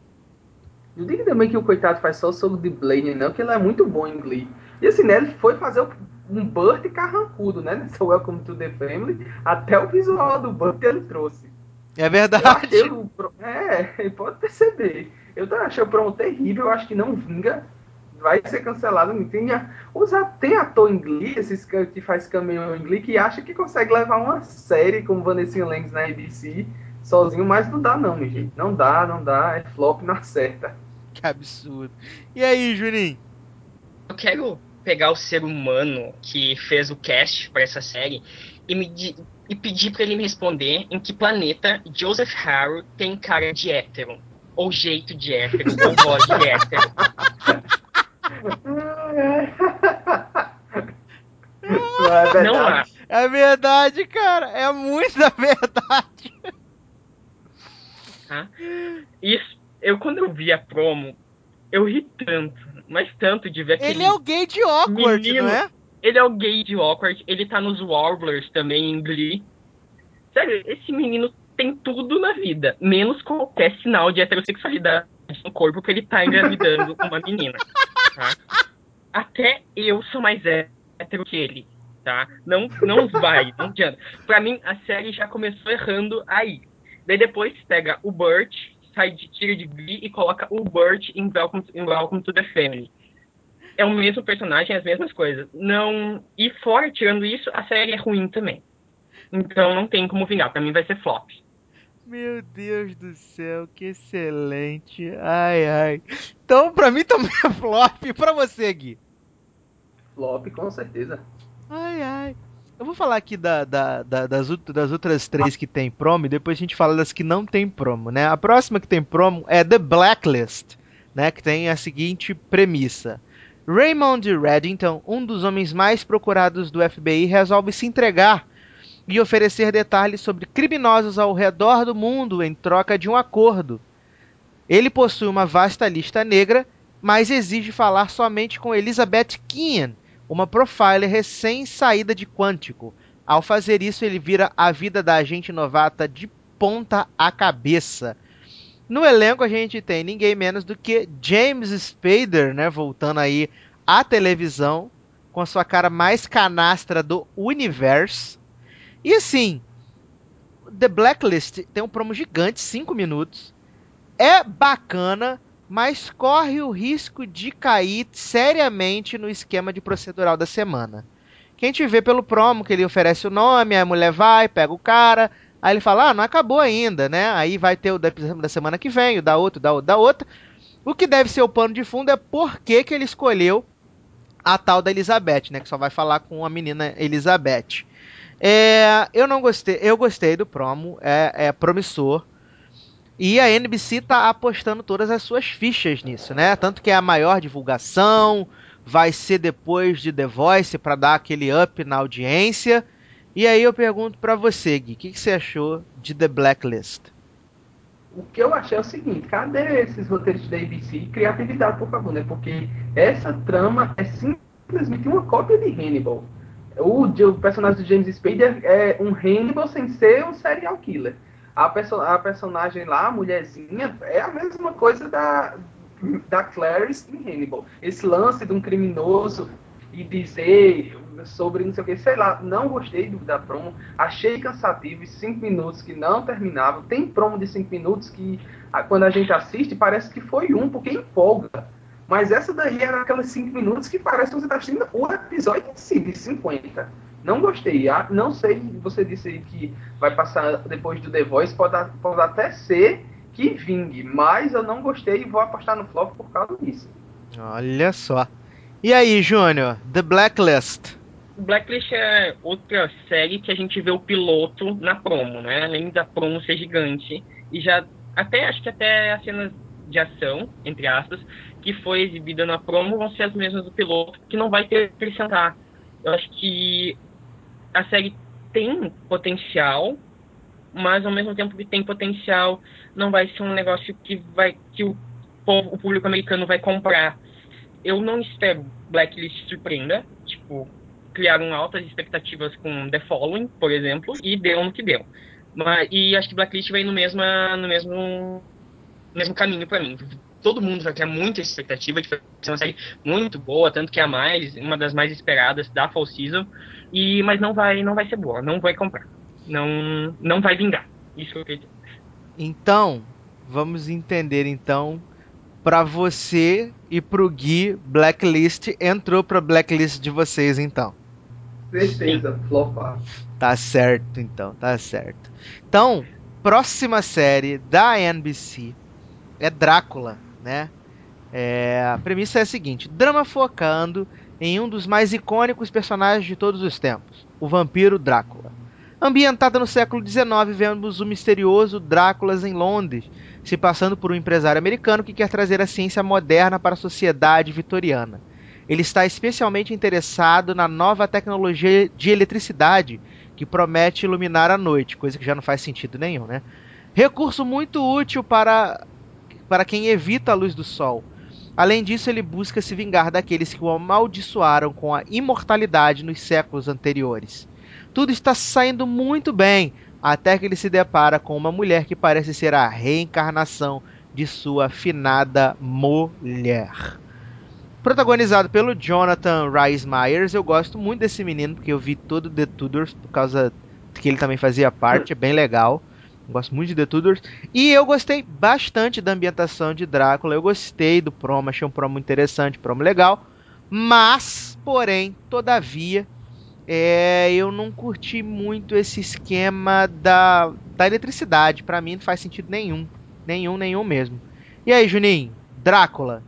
Não diga também que o coitado faz só o solo de Blaine, não, que ele é muito bom em Glee. E assim, né, ele foi fazer um Burt carrancudo, né, nessa Welcome to the Family, até o visual do Burt ele trouxe. É verdade. Eu, eu, é, pode perceber. Eu achei o promo terrível, eu acho que não vinga. Vai ser cancelado. Tem, usa, tem ator em Glee, esses que faz caminhão em Glee, que acha que consegue levar uma série como Vanessa Lengs na ABC sozinho, mas não dá não, gente. Não dá, não dá. É flop na certa. Que absurdo. E aí, Juninho? Eu quero pegar o ser humano que fez o cast para essa série e me e pedir para ele me responder em que planeta Joseph Harrow tem cara de hétero, ou jeito de hétero, ou voz de hétero. É Não há. É verdade, cara. É muita verdade. Isso, eu quando eu vi a promo, eu ri tanto, mas tanto de ver aquele Ele é o gay de awkward, menino, não é? Ele é o gay de awkward, ele tá nos Warblers também em Glee. Sério, esse menino tem tudo na vida, menos qualquer sinal de heterossexualidade no corpo que ele tá engravidando uma menina. Tá? Até eu sou mais hétero que ele, tá? Não, não vai, não adianta. Pra mim, a série já começou errando aí. Daí depois pega o Burt, sai de tira de Glee e coloca o Burt em Welcome, em Welcome to the Family é o mesmo personagem, as mesmas coisas. Não. E fora, tirando isso, a série é ruim também. Então não tem como vingar. Pra mim vai ser flop. Meu Deus do céu, que excelente. Ai, ai. Então, pra mim também é flop. E pra você, Gui? Flop, com certeza. Ai, ai. Eu vou falar aqui da, da, da, das, das outras três que tem promo e depois a gente fala das que não tem promo, né? A próxima que tem promo é The Blacklist, né? Que tem a seguinte premissa. Raymond Reddington, um dos homens mais procurados do FBI, resolve se entregar e oferecer detalhes sobre criminosos ao redor do mundo em troca de um acordo. Ele possui uma vasta lista negra, mas exige falar somente com Elizabeth Keane, uma profiler recém-saída de Quântico. Ao fazer isso, ele vira a vida da agente novata de ponta a cabeça. No elenco a gente tem ninguém menos do que James Spader, né, voltando aí à televisão com a sua cara mais canastra do universo. E assim, The Blacklist tem um promo gigante, 5 minutos. É bacana, mas corre o risco de cair seriamente no esquema de procedural da semana. Que a gente vê pelo promo que ele oferece o nome, a mulher vai, pega o cara, Aí ele fala, ah, não acabou ainda, né? Aí vai ter o da semana que vem, o da outra, o da outra, da outra. O que deve ser o pano de fundo é por que, que ele escolheu a tal da Elizabeth, né? Que só vai falar com a menina Elizabeth. É, eu não gostei, eu gostei do promo, é, é promissor. E a NBC tá apostando todas as suas fichas nisso, né? Tanto que é a maior divulgação, vai ser depois de The Voice para dar aquele up na audiência. E aí eu pergunto para você, Gui, o que, que, você achou de The Blacklist? O que eu achei é o seguinte, cadê esses roteiros da ABC? Criatividade, por favor, né? Porque essa trama é simplesmente uma cópia de Hannibal. O, o personagem de James Spader é um Hannibal sem ser um serial killer. A, perso a personagem lá, a mulherzinha, é a mesma coisa da, da Clarice em Hannibal. Esse lance de um criminoso e dizer sobre não sei o que, sei lá, não gostei do, da promo, achei cansativo, cinco minutos que não terminavam. Tem promo de cinco minutos que quando a gente assiste parece que foi um, porque empolga. Mas essa daí era aquelas cinco minutos que parece que você está assistindo o episódio em si, de 50. Não gostei. Ah, não sei, você disse aí que vai passar depois do The Voice, pode, pode até ser que vingue, mas eu não gostei e vou apostar no flop por causa disso. Olha só. E aí, Júnior, The Blacklist? Blacklist é outra série que a gente vê o piloto na promo, né? Além da promo ser gigante. E já, até, acho que até as cenas de ação, entre aspas, que foi exibida na promo vão ser as mesmas do piloto, que não vai ter acrescentar. Eu acho que a série tem potencial, mas ao mesmo tempo que tem potencial, não vai ser um negócio que vai que o povo, o público americano vai comprar. Eu não espero Blacklist surpreenda, tipo, criaram altas expectativas com The Following, por exemplo, e deu no que deu. Mas, e acho que Blacklist vai no mesmo, no mesmo, mesmo caminho para mim. Todo mundo vai ter muita expectativa de ser uma série muito boa, tanto que é a mais, uma das mais esperadas da Fall Season, e, mas não vai, não vai ser boa, não vai comprar. Não, não vai vingar. Isso que eu queria dizer. Então, vamos entender então para você e pro Gui, Blacklist entrou pra Blacklist de vocês então. Certeza, flopar. Tá certo então, tá certo. Então, próxima série da NBC é Drácula, né? É, a premissa é a seguinte: drama focando em um dos mais icônicos personagens de todos os tempos, o vampiro Drácula. Ambientada no século XIX, vemos o misterioso Drácula em Londres, se passando por um empresário americano que quer trazer a ciência moderna para a sociedade vitoriana. Ele está especialmente interessado na nova tecnologia de eletricidade que promete iluminar a noite, coisa que já não faz sentido nenhum, né? Recurso muito útil para, para quem evita a luz do sol. Além disso, ele busca se vingar daqueles que o amaldiçoaram com a imortalidade nos séculos anteriores. Tudo está saindo muito bem, até que ele se depara com uma mulher que parece ser a reencarnação de sua finada mulher. Protagonizado pelo Jonathan Rhys Myers, eu gosto muito desse menino, porque eu vi todo The Tudors por causa que ele também fazia parte, é bem legal. Gosto muito de The Tudors. E eu gostei bastante da ambientação de Drácula. Eu gostei do promo, achei um promo interessante, promo legal. Mas, porém, todavia, é, eu não curti muito esse esquema da, da eletricidade. Para mim não faz sentido nenhum. Nenhum, nenhum mesmo. E aí, Juninho? Drácula?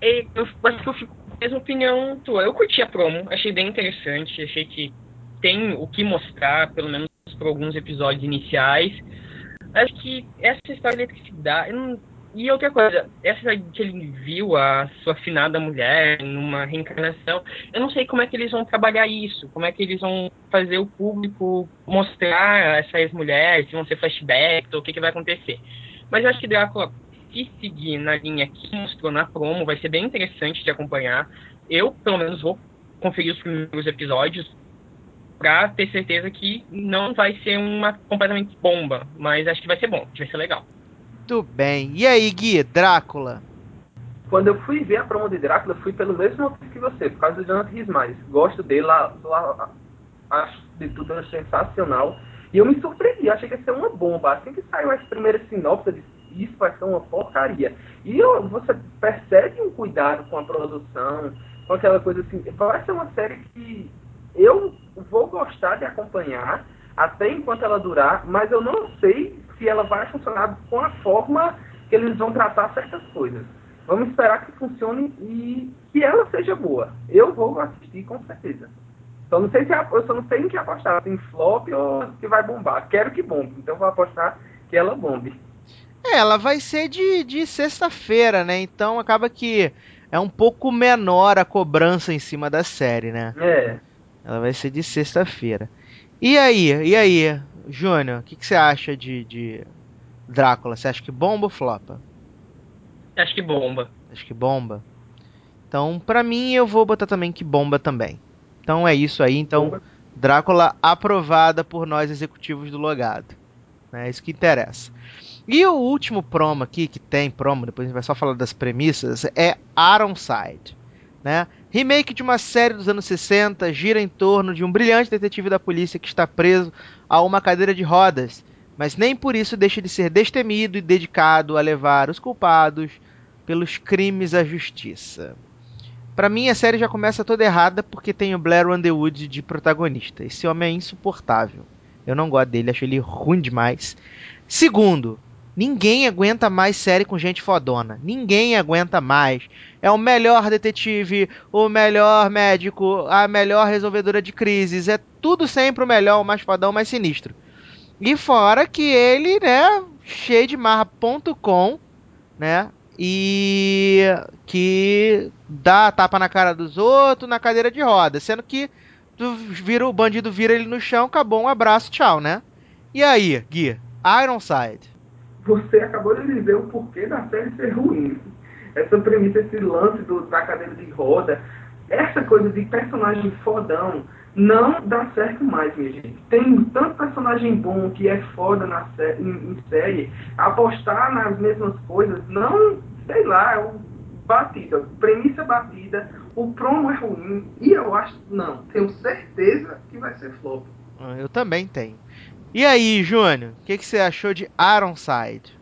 Eu, eu acho que eu fico com a mesma opinião tua. Eu curti a promo, achei bem interessante. Achei que tem o que mostrar, pelo menos por alguns episódios iniciais. Acho que essa história da eletricidade. Não, e outra coisa, essa que ele viu a sua finada mulher numa reencarnação, eu não sei como é que eles vão trabalhar isso, como é que eles vão fazer o público mostrar essas mulheres, se vão ser flashbacks, ou o que, que vai acontecer. Mas eu acho que Drácula, se seguir na linha que mostrou na promo, vai ser bem interessante de acompanhar. Eu, pelo menos, vou conferir os primeiros episódios pra ter certeza que não vai ser uma completamente bomba, mas acho que vai ser bom, vai ser legal. Muito bem. E aí, Gui, Drácula? Quando eu fui ver a promo de Drácula, fui pelo mesmo motivo que você, por causa do Jonathan Rhys Gosto dele, lá, lá, acho de tudo sensacional. E eu me surpreendi, achei que ia ser uma bomba. Assim que saiu as primeiras sinopses, isso vai ser uma porcaria. E eu, você percebe um cuidado com a produção, com aquela coisa assim. Vai ser uma série que eu vou gostar de acompanhar até enquanto ela durar, mas eu não sei se ela vai funcionar com a forma que eles vão tratar certas coisas. Vamos esperar que funcione e que ela seja boa. Eu vou assistir com certeza. Só não sei se eu só não sei em que apostar, se em flop ou se vai bombar. Quero que bombe, então vou apostar que ela bombe. É, ela vai ser de, de sexta-feira, né? Então acaba que é um pouco menor a cobrança em cima da série, né? É. Ela vai ser de sexta-feira. E aí, e aí, Júnior, o que, que, você acha de, de Drácula? Você acha que bomba ou flopa? Acho que bomba. Acho que bomba. Então, pra mim, eu vou botar também que bomba também. Então é isso aí. Então, bomba. Drácula aprovada por nós executivos do Logado. É isso que interessa. E o último promo aqui, que tem promo, depois a gente vai só falar das premissas, é Ironside. Né? Remake de uma série dos anos 60 gira em torno de um brilhante detetive da polícia que está preso a uma cadeira de rodas, mas nem por isso deixa de ser destemido e dedicado a levar os culpados pelos crimes à justiça. Para mim, a série já começa toda errada porque tem o Blair Underwood de protagonista. Esse homem é insuportável. Eu não gosto dele, acho ele ruim demais. Segundo, Ninguém aguenta mais série com gente fodona. Ninguém aguenta mais. É o melhor detetive, o melhor médico, a melhor resolvedora de crises. É tudo sempre o melhor, o mais fodão, o mais sinistro. E fora que ele, né, cheio de marra.com, né, e que dá tapa na cara dos outros na cadeira de roda, sendo que tu vira o bandido vira ele no chão, acabou, um abraço, tchau, né? E aí, Gui, Ironside você acabou de dizer o porquê da série ser ruim. Essa premissa, esse lance do, da cadeira de roda, essa coisa de personagem fodão, não dá certo mais, minha gente. Tem tanto personagem bom que é foda na sé em, em, série, apostar nas mesmas coisas, não, sei lá, é batida, premissa batida, o promo é ruim, e eu acho, não, tenho certeza que vai ser flop. Ah, eu também tenho. E aí, Júnior, o que, que você achou de Ironside?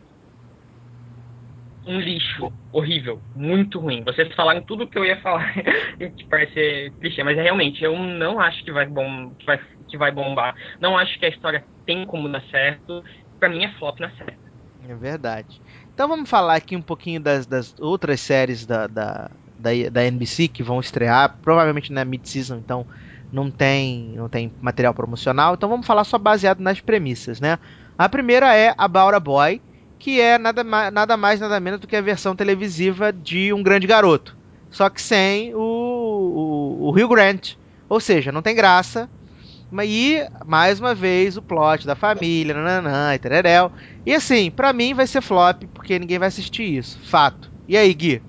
um lixo horrível, muito ruim. Vocês falaram tudo que eu ia falar, que parece clichê, mas é realmente, eu não acho que vai, bom, que vai, que vai bombar. Não acho que a história tem como dar certo. Pra mim é flop na série. É verdade. Então vamos falar aqui um pouquinho das, das outras séries da, da, da, da NBC que vão estrear, provavelmente na mid-season, então não tem, não tem material promocional. Então vamos falar só baseado nas premissas, né? A primeira é a Boy, que é nada, nada mais nada menos do que a versão televisiva de Um Grande Garoto, só que sem o, o, o Rio Grant. Ou seja, não tem graça. E, mais uma vez, o plot da família, nananã, e tereréu. E assim, pra mim vai ser flop, porque ninguém vai assistir isso. Fato. E aí, Gui?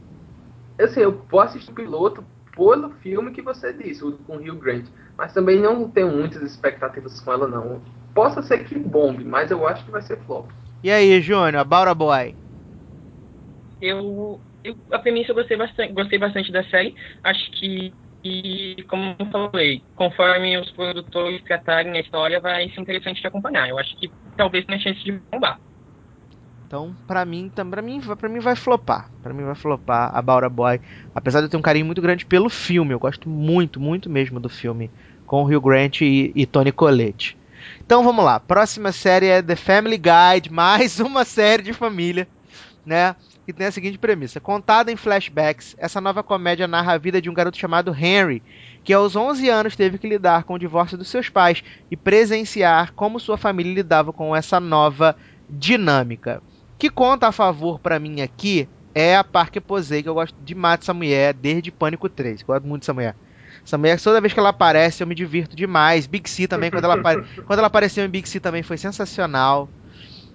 Assim, eu posso assistir o piloto pelo filme que você disse, o com Rio Grant. Mas também não tenho muitas expectativas com ela, não. Possa ser que bombe, mas eu acho que vai ser flop. E aí, Júnior, About a Boy? Eu, eu, a premissa eu gostei bastante, gostei bastante da série. Acho que, e, como eu falei, conforme os produtores tratarem a história, vai ser interessante de acompanhar. Eu acho que talvez tenha chance de bombar. Então, pra mim, pra mim, pra mim vai flopar. Pra mim vai flopar a Baura Boy. Apesar de eu ter um carinho muito grande pelo filme. Eu gosto muito, muito mesmo do filme. Com o Hugh Grant e, e Tony Collette. Então vamos lá. Próxima série é The Family Guide, mais uma série de família, né? Que tem a seguinte premissa: contada em flashbacks, essa nova comédia narra a vida de um garoto chamado Henry, que aos 11 anos teve que lidar com o divórcio dos seus pais e presenciar como sua família lidava com essa nova dinâmica. Que conta a favor para mim aqui é a Parque Posey, que eu gosto demais dessa mulher desde Pânico 3. Gosto muito dessa mulher. Essa mulher, toda vez que ela aparece, eu me divirto demais. Big C também, quando ela, quando ela apareceu em Big C também foi sensacional.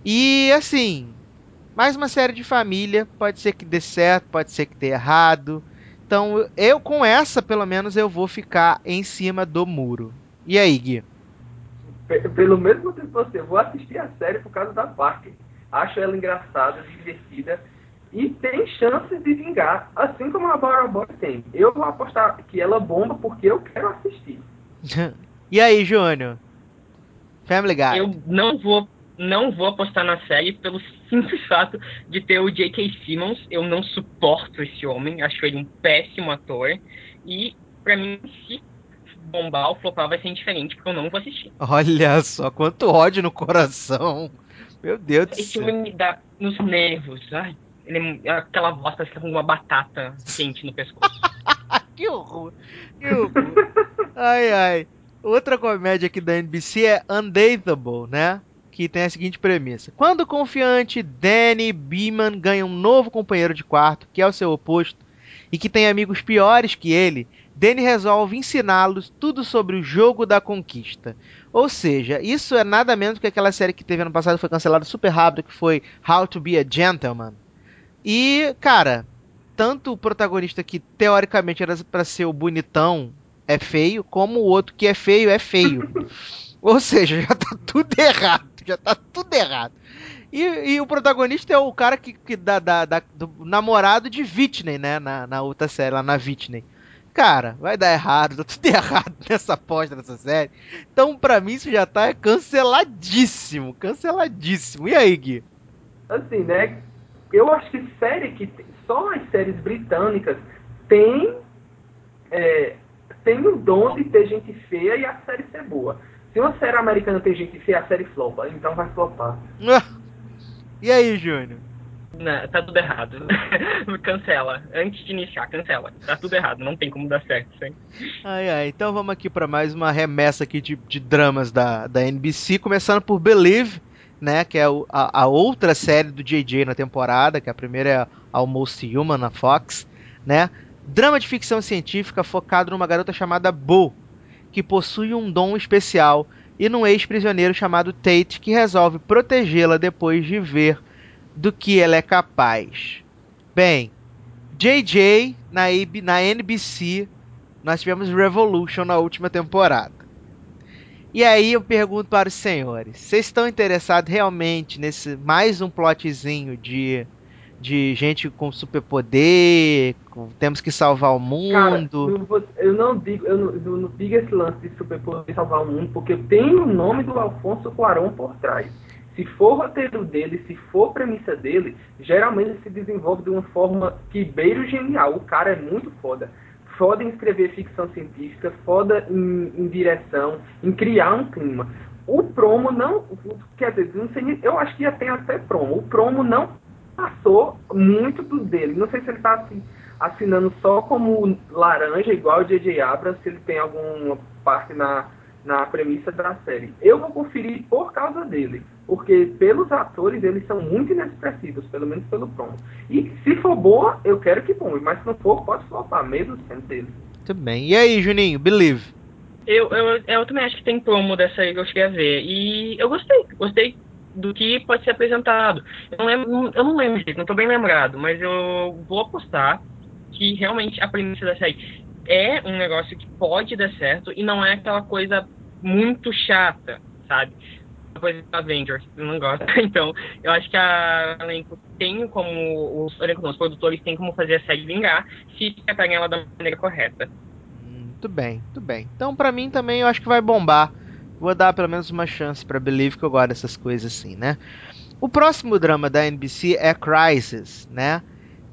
E assim, mais uma série de família. Pode ser que dê certo, pode ser que dê errado. Então, eu com essa, pelo menos, eu vou ficar em cima do muro. E aí, Gui? Pelo mesmo tempo que você, vou assistir a série por causa da Parker. Acho ela engraçada, divertida e tem chances de vingar, assim como a Bora Boy tem. Eu vou apostar que ela bomba porque eu quero assistir. e aí, Júnior? Family Guy. Eu não vou não vou apostar na série pelo simples fato de ter o J.K. Simmons. Eu não suporto esse homem, acho ele um péssimo ator. E, pra mim, se bombar ou flopar vai ser indiferente, porque eu não vou assistir. Olha só, quanto ódio no coração. Meu Deus do céu. Esse homem me dá nos nervos. Ai, ele, é aquela voz parece que tá com uma batata quente no pescoço. que horror! Que horror! ai, ai. Outra comédia aqui da NBC é Undateable, né? Que tem a seguinte premissa: Quando o confiante Danny Beeman ganha um novo companheiro de quarto, que é o seu oposto, e que tem amigos piores que ele, Danny resolve ensiná-los tudo sobre o jogo da conquista. Ou seja, isso é nada menos do que aquela série que teve ano passado foi cancelada super rápido, que foi How to Be a Gentleman. E, cara, tanto o protagonista que teoricamente era para ser o bonitão é feio, como o outro que é feio é feio. Ou seja, já tá tudo errado. Já tá tudo errado. E, e o protagonista é o cara que, que da, da, da, do namorado de Whitney, né? Na, na outra série, lá na Whitney. Cara, vai dar errado, tá tudo errado nessa aposta dessa série. Então, pra mim, isso já tá canceladíssimo. Canceladíssimo. E aí, Gui? Assim, né? eu acho que série que só as séries britânicas tem é, tem o dom de ter gente feia e a série ser boa. Se uma série americana tem gente feia, a série flopa, então vai flopar. E aí, Júnior? Não, tá tudo errado. cancela. Antes de iniciar, cancela. Tá tudo errado, não tem como dar certo isso aí. Ai, ai. Então vamos aqui para mais uma remessa aqui de, de dramas da, da NBC, começando por Believe, né? Que é a, a, outra série do JJ na temporada, que a primeira é Almost Human na Fox, né? Drama de ficção científica focado numa garota chamada Bo, que possui um dom especial, e num ex-prisioneiro chamado Tate, que resolve protegê-la depois de ver do que ela é capaz. Bem, JJ na, na NBC, nós tivemos Revolution na última temporada. E aí eu pergunto para os senhores, vocês estão interessados realmente nesse mais um plotzinho de de gente com superpoder, com, temos que salvar o mundo. Cara, eu não digo, eu não, eu não digo esse lance de superpoder salvar o mundo, porque tem o nome do Alfonso Cuarón por trás. Se for roteiro dele, se for premissa dele, geralmente ele se desenvolve de uma forma que beira o genial. O cara é muito foda. Foda em escrever ficção científica, foda em, em direção, em criar um clima. O promo não. Quer dizer, não sei, eu acho que ia ter até promo. O promo não passou muito do dele. Não sei se ele está assim, assinando só como laranja, igual o J.J. Abrams, se ele tem alguma parte na, na premissa da série. Eu vou conferir por causa dele, porque pelos atores eles são muito inexpressivos, pelo menos pelo promo. E se for boa, eu quero que bombe, mas se não for, pode flopar, mesmo sendo dele. Muito bem. E aí, Juninho, Believe? Eu, eu, eu também acho que tem promo dessa aí que eu cheguei a ver. E eu gostei. Gostei do que pode ser apresentado. Eu não lembro, eu não lembro não estou bem lembrado, mas eu vou apostar que realmente a premissa da série é um negócio que pode dar certo e não é aquela coisa muito chata, sabe? Coisa da Avengers, eu não gosto. Então, eu acho que a elenco tem como. Os, elenco, não, os produtores têm como fazer a série vingar se tratarem ela da maneira correta. Muito bem, muito bem. Então, para mim também, eu acho que vai bombar vou dar pelo menos uma chance para Believe que eu gosto dessas coisas assim, né? O próximo drama da NBC é Crisis, né?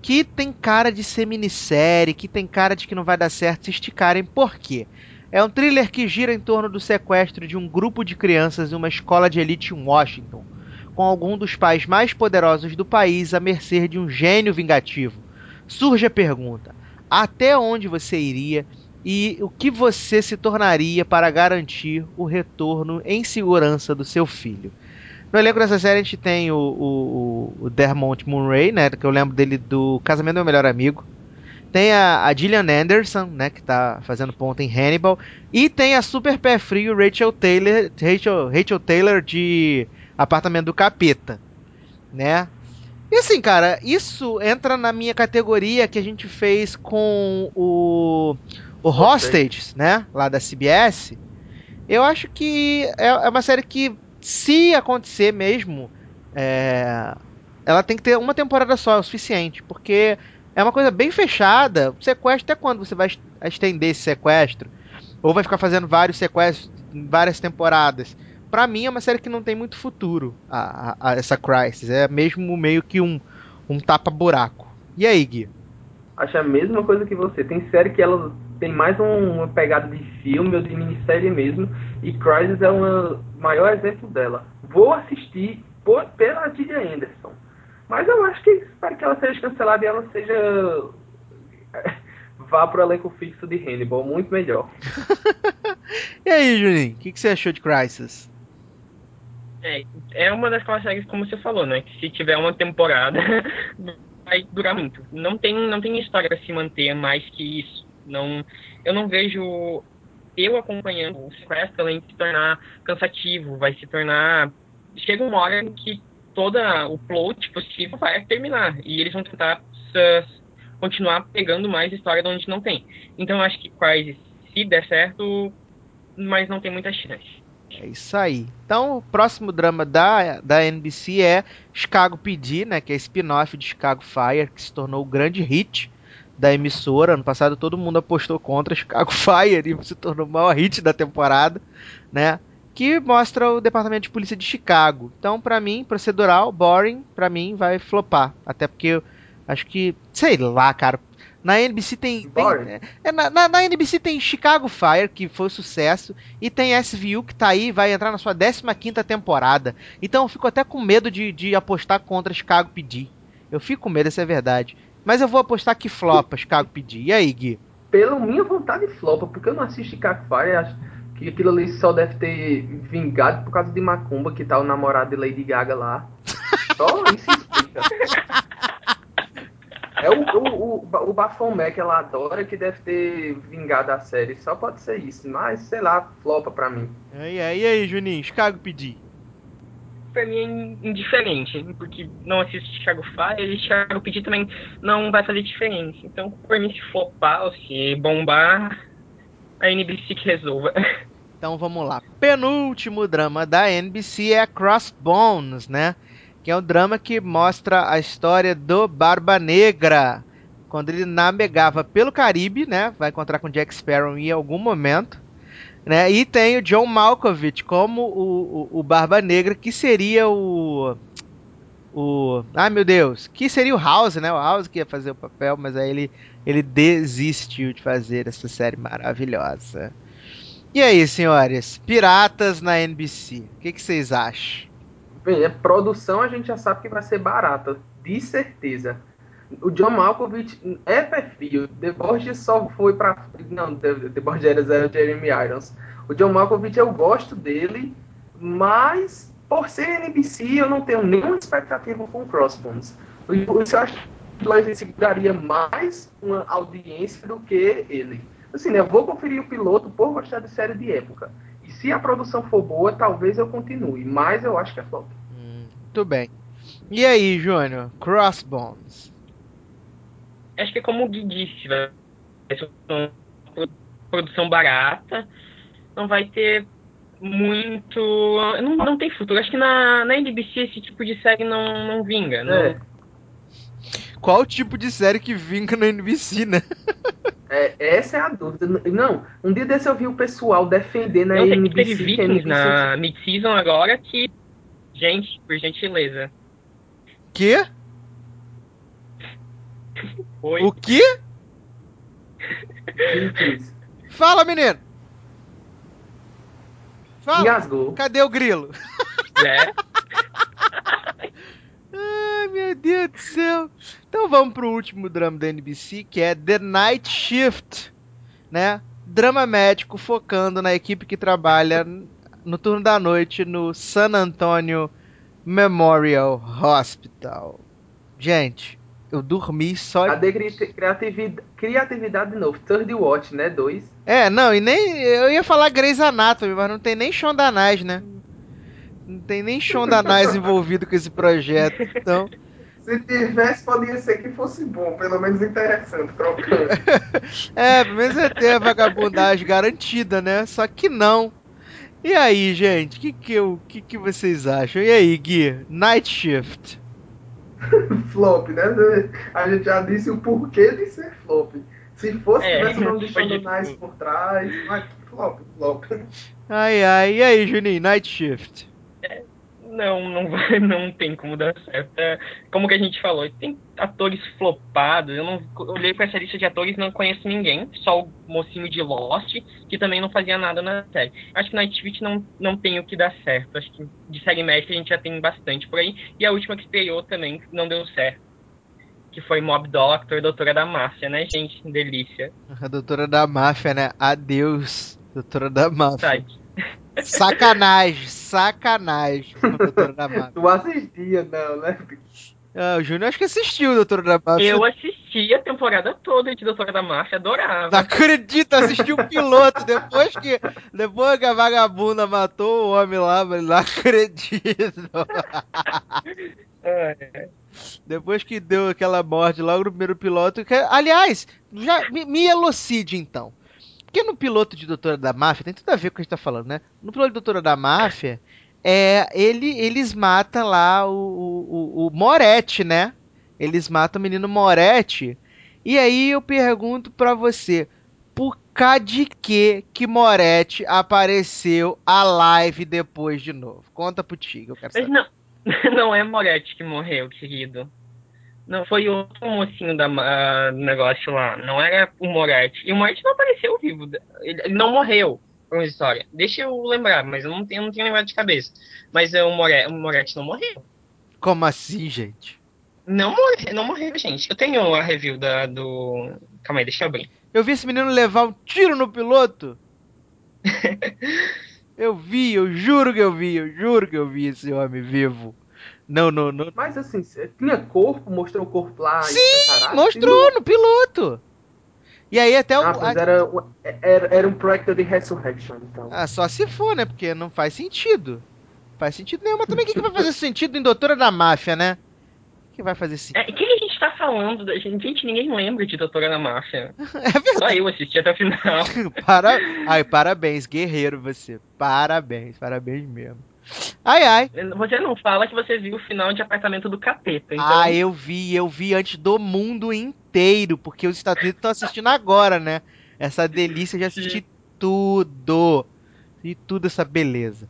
Que tem cara de ser minissérie, que tem cara de que não vai dar certo se esticarem. Por quê? É um thriller que gira em torno do sequestro de um grupo de crianças em uma escola de elite em Washington, com algum dos pais mais poderosos do país à mercê de um gênio vingativo. Surge a pergunta: até onde você iria e o que você se tornaria para garantir o retorno em segurança do seu filho. No elenco dessa série a gente tem o, o, o Dermont Murray, né, que eu lembro dele do Casamento do Meu Melhor Amigo. Tem a, a Gillian Anderson, né, que está fazendo ponta em Hannibal. E tem a super pé frio Rachel Taylor, Rachel, Rachel Taylor de Apartamento do Capeta, né? E assim, cara, isso entra na minha categoria que a gente fez com o o Hostage, né? Lá da CBS. Eu acho que é, é uma série que, se acontecer mesmo, é, ela tem que ter uma temporada só, é o suficiente. Porque é uma coisa bem fechada. Sequestro, até quando você vai estender esse sequestro? Ou vai ficar fazendo vários sequestros em várias temporadas? Para mim é uma série que não tem muito futuro, a, a, a essa Crisis. É mesmo meio que um, um tapa-buraco. E aí, Gui? Acho a mesma coisa que você. Tem série que ela tem mais um, uma pegada de filme ou de minissérie mesmo, e Crisis é o maior exemplo dela. Vou assistir por, pela Gillian Anderson, mas eu acho que espero que ela seja cancelada e ela seja. vá pro elenco fixo de Hannibal, muito melhor. e aí, Juninho, o que, que, você achou de Crisis? É, é uma das séries, como você falou, né? Que se tiver uma temporada, vai durar muito. Não tem, não tem história para se manter mais que isso. Não, eu não vejo eu acompanhando o sequestro além de se tornar cansativo, vai se tornar. Chega uma hora em que toda o plot possível vai terminar e eles vão tentar continuar pegando mais história de onde não tem. Então eu acho que quase se der certo, mas não tem muita chance. É isso aí. Então, o próximo drama da, da NBC é Chicago PD, né, que é spin-off de Chicago Fire, que se tornou o grande hit da emissora. Ano passado todo mundo apostou contra Chicago Fire e se tornou o maior hit da temporada, né? Que mostra o departamento de polícia de Chicago. Então, para mim, procedural, boring, para mim vai flopar. Até porque eu acho que, sei lá, cara. Na NBC tem. tem é, na, na, na, NBC tem Chicago Fire, que foi um sucesso, e tem SVU, que tá aí, vai entrar na sua 15 temporada. Então eu fico até com medo de, de apostar contra Chicago PD. Eu fico com medo, essa é verdade. Mas eu vou apostar que flopa, Chicago pedir. E aí, Gui? Pela minha vontade, flopa, porque eu não assisto Chicago Fire. Acho que aquilo ali só deve ter vingado por causa de Macumba, que tá o namorado de Lady Gaga lá. Só isso explica. É o, o, o, o Bafomé que ela adora que deve ter vingado a série. Só pode ser isso. Mas, sei lá, flopa pra mim. E aí, e aí Juninho? Chicago pedir pra mim é indiferente, porque não assisto Chicago Fire e Chicago PD também não vai fazer diferença. Então, por mim, se flopar ou se bombar, a NBC que resolva. Então vamos lá. Penúltimo drama da NBC é Crossbones, né? Que é um drama que mostra a história do Barba Negra. Quando ele navegava pelo Caribe, né? Vai encontrar com Jack Sparrow em algum momento. Né? E tem o John Malkovich como o, o, o Barba Negra, que seria o o. Ah, meu Deus! Que seria o House, né? O House que ia fazer o papel, mas aí ele, ele desistiu de fazer essa série maravilhosa. E aí, senhores? Piratas na NBC. O que, que vocês acham? Bem, a produção a gente já sabe que vai ser barata, de certeza. O John Malkovich é perfil. The Borges só foi pra. Não, The, Borges era Jeremy Irons. O John Malkovich eu gosto dele, mas por ser NBC, eu não tenho nenhuma expectativa com o Crossbones. Isso eu acho que o NBC daria mais uma audiência do que ele. Assim, né, eu vou conferir o piloto por gostar de série de época. E se a produção for boa, talvez eu continue. Mas eu acho que é flop. Hum, muito bem. E aí, Júnior? Crossbones. Acho que é como o Gui disse, vai ser uma produção barata. Não vai ter muito. Não, não tem futuro. Acho que na, na NBC esse tipo de série não, não vinga. Não... É. Qual tipo de série que vinga na NBC, né? É, essa é a dúvida. Não, um dia desse eu vi o pessoal defendendo a NBC. Teve Vikings na mid-season agora que. Gente, por gentileza. Quê? Oi. O quê? Fala, menino! Fala. Engasgou. Cadê o grilo? É. Ai, meu Deus do céu. Então vamos pro último drama da NBC, que é The Night Shift, né? Drama médico focando na equipe que trabalha no turno da noite no San Antonio Memorial Hospital. Gente, eu dormi só. A criatividade, criatividade de novo. Third Watch, né? Dois. É, não, e nem. Eu ia falar Grey's Anatomy, mas não tem nem Shonda Nais, né? Não tem nem Shonda Nais envolvido com esse projeto. Então. Se tivesse, poderia ser que fosse bom, pelo menos interessante, trocando. é, pelo menos é ter a vagabundagem garantida, né? Só que não. E aí, gente, o que, que, que, que vocês acham? E aí, Gui? Night Shift. flop, né? A gente já disse o porquê de ser flop. Se fosse, é, tivesse não deixando Nice por trás, mas flop, flop. Ai, ai, e aí, Juninho, Night Shift? Não, não vai, não tem como dar certo. É, como que a gente falou, tem atores flopados. Eu não olhei para essa lista de atores não conheço ninguém, só o mocinho de Lost, que também não fazia nada na série. Acho que Night Shift não, não tem o que dar certo. Acho que de série médica a gente já tem bastante por aí. E a última que estreou também não deu certo. Que foi Mob Doctor, Doutora da Máfia, né, gente? Delícia. A Doutora da Máfia, né? Adeus, Doutora da Máfia. Sacanagem, sacanagem. Tu assistia, não, né? Ah, o Júnior acho que assistiu Doutora da Máfia. Eu assisti a temporada toda de Doutora da Máfia, adorava. Não acredito, assisti o piloto depois que, depois que a vagabunda matou o homem lá, mas não acredito. É. Depois que deu aquela morte logo no primeiro piloto. Que, aliás, já me, me elucide então. Porque no piloto de Doutora da Máfia, tem tudo a ver com o que a gente tá falando, né? No piloto de Doutora da Máfia, é, ele, eles matam lá o, o, o Moretti, né? Eles matam o menino Moretti. E aí eu pergunto para você, por causa de que que Moretti apareceu a live depois de novo? Conta pro Tigo, eu quero saber. Não, não é Moretti que morreu, querido. Não, foi o mocinho da, uh, do negócio lá. Não era o Moretti. E o Moretti não apareceu vivo. Ele, ele não morreu, uma história. Deixa eu lembrar, mas eu não tenho, não tenho lembrado de cabeça. Mas uh, o, Moretti, o Moretti não morreu. Como assim, gente? Não morreu, não morreu, gente. Eu tenho a review da, do. Calma aí, deixa eu abrir. Eu vi esse menino levar um tiro no piloto. eu vi, eu juro que eu vi, eu juro que eu vi esse homem vivo. Não, não, não. Mas assim, tinha corpo, mostrou o corpo lá. Sim, mostrou no piloto. E aí até o. Ah, mas era, era, era um projeto de Resurrection, então. Ah, só se for, né? Porque não faz sentido. Faz sentido nenhum. Mas também o que, que vai fazer sentido em Doutora da Máfia, né? que vai fazer sentido? É, quem a gente tá falando da gente. Gente, ninguém lembra de Doutora na Máfia. É verdade. Só eu assisti até o final. Para... Ai, parabéns, guerreiro você. Parabéns, parabéns mesmo. Ai, ai. Você não fala que você viu o final de Apartamento do Capeta, então... Ah, eu vi, eu vi antes do mundo inteiro, porque os Estados Unidos estão assistindo agora, né? Essa delícia de assistir tudo. E tudo essa beleza.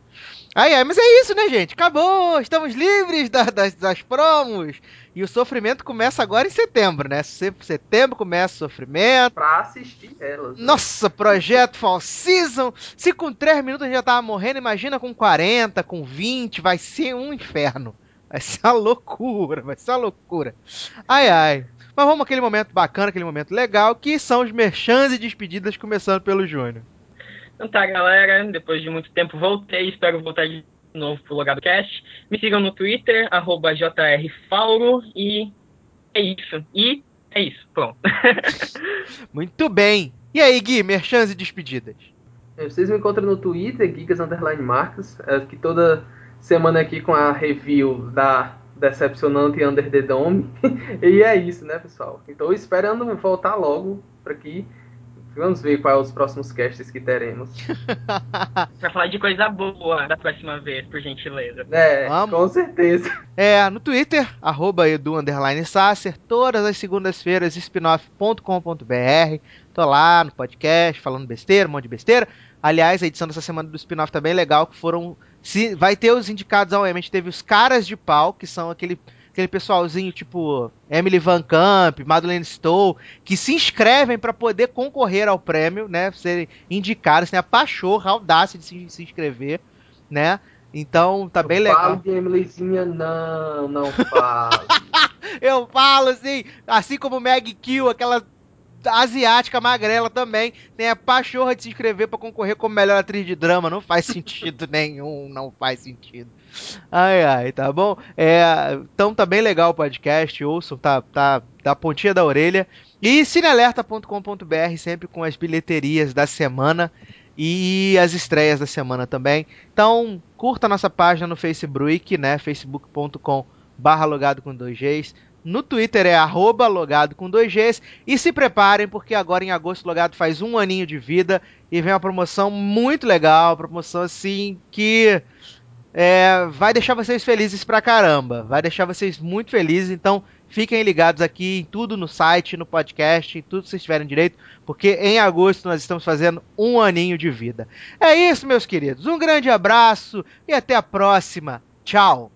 Ai, ai, mas é isso, né, gente? Acabou! Estamos livres da- das, das promos! E o sofrimento começa agora em setembro, né? Se- Setembro começa o sofrimento. Pra assistir elas. né? Nossa, projeto Fall Season. Se com 3 minutos a gente já tava morrendo, imagina com 40, com 20. Vai ser um inferno. Vai ser uma loucura, vai ser uma loucura. Ai, ai. Mas vamos aquele momento bacana, aquele momento legal, que são os merchans e despedidas, começando pelo Júnior. Então tá, galera. Depois de muito tempo voltei. Espero voltar de novo pro Logado Cast. Me sigam no Twitter, arroba JRFauro. E é isso. E é isso. Pronto. Muito bem. E aí, Gui, merchans e despedidas? É, Vocês me encontram no Twitter, Gigas Underline Marcos, é, que toda semana aqui com a review da Decepcionante Under the Dome. e é isso, né, pessoal? Então esperando voltar logo para aqui. Vamos ver quais os próximos casts que teremos. pra falar de coisa boa da próxima vez, por gentileza. É, Vamos. com certeza. É, no Twitter, arroba edu underline Sasser, todas as segundas-feiras, spinoff.com.br. Tô lá no podcast, falando besteira, um monte de besteira. Aliás, a edição dessa semana do spin-off tá bem legal, que foram... Se, vai ter os indicados ao Emmy, a gente teve os caras de pau, que são aquele, aquele pessoalzinho tipo Emily Van Camp, Madeleine Stowe, que se inscrevem para poder concorrer ao prêmio, né? Serem indicados, tem a pachorra, a audácia de se, se inscrever, né? Então, tá bem legal. Fale de Emilyzinha, não, não fale. Eu falo assim, assim como Meg Kill, aquela asiática magrela também, tem a pachorra de se inscrever pra concorrer como melhor atriz de drama. Não faz sentido nenhum, não faz sentido. Ai, ai, tá bom? É, então tá bem legal o podcast, ouçam, tá, tá, tá a pontinha da orelha. E cinealerta.com.br, sempre com as bilheterias da semana e as estreias da semana também. Então, curta nossa página no Facebook, né? facebook.com barra logado com 2Gs. No Twitter é arroba logado com 2Gs. E se preparem, porque agora em agosto Logado faz um aninho de vida e vem uma promoção muito legal, promoção assim que é, vai deixar vocês felizes pra caramba. Vai deixar vocês muito felizes, então fiquem ligados aqui em tudo no site, no podcast, em tudo que vocês tiverem direito, porque em agosto nós estamos fazendo um aninho de vida. É isso, meus queridos. Um grande abraço e até a próxima. Tchau.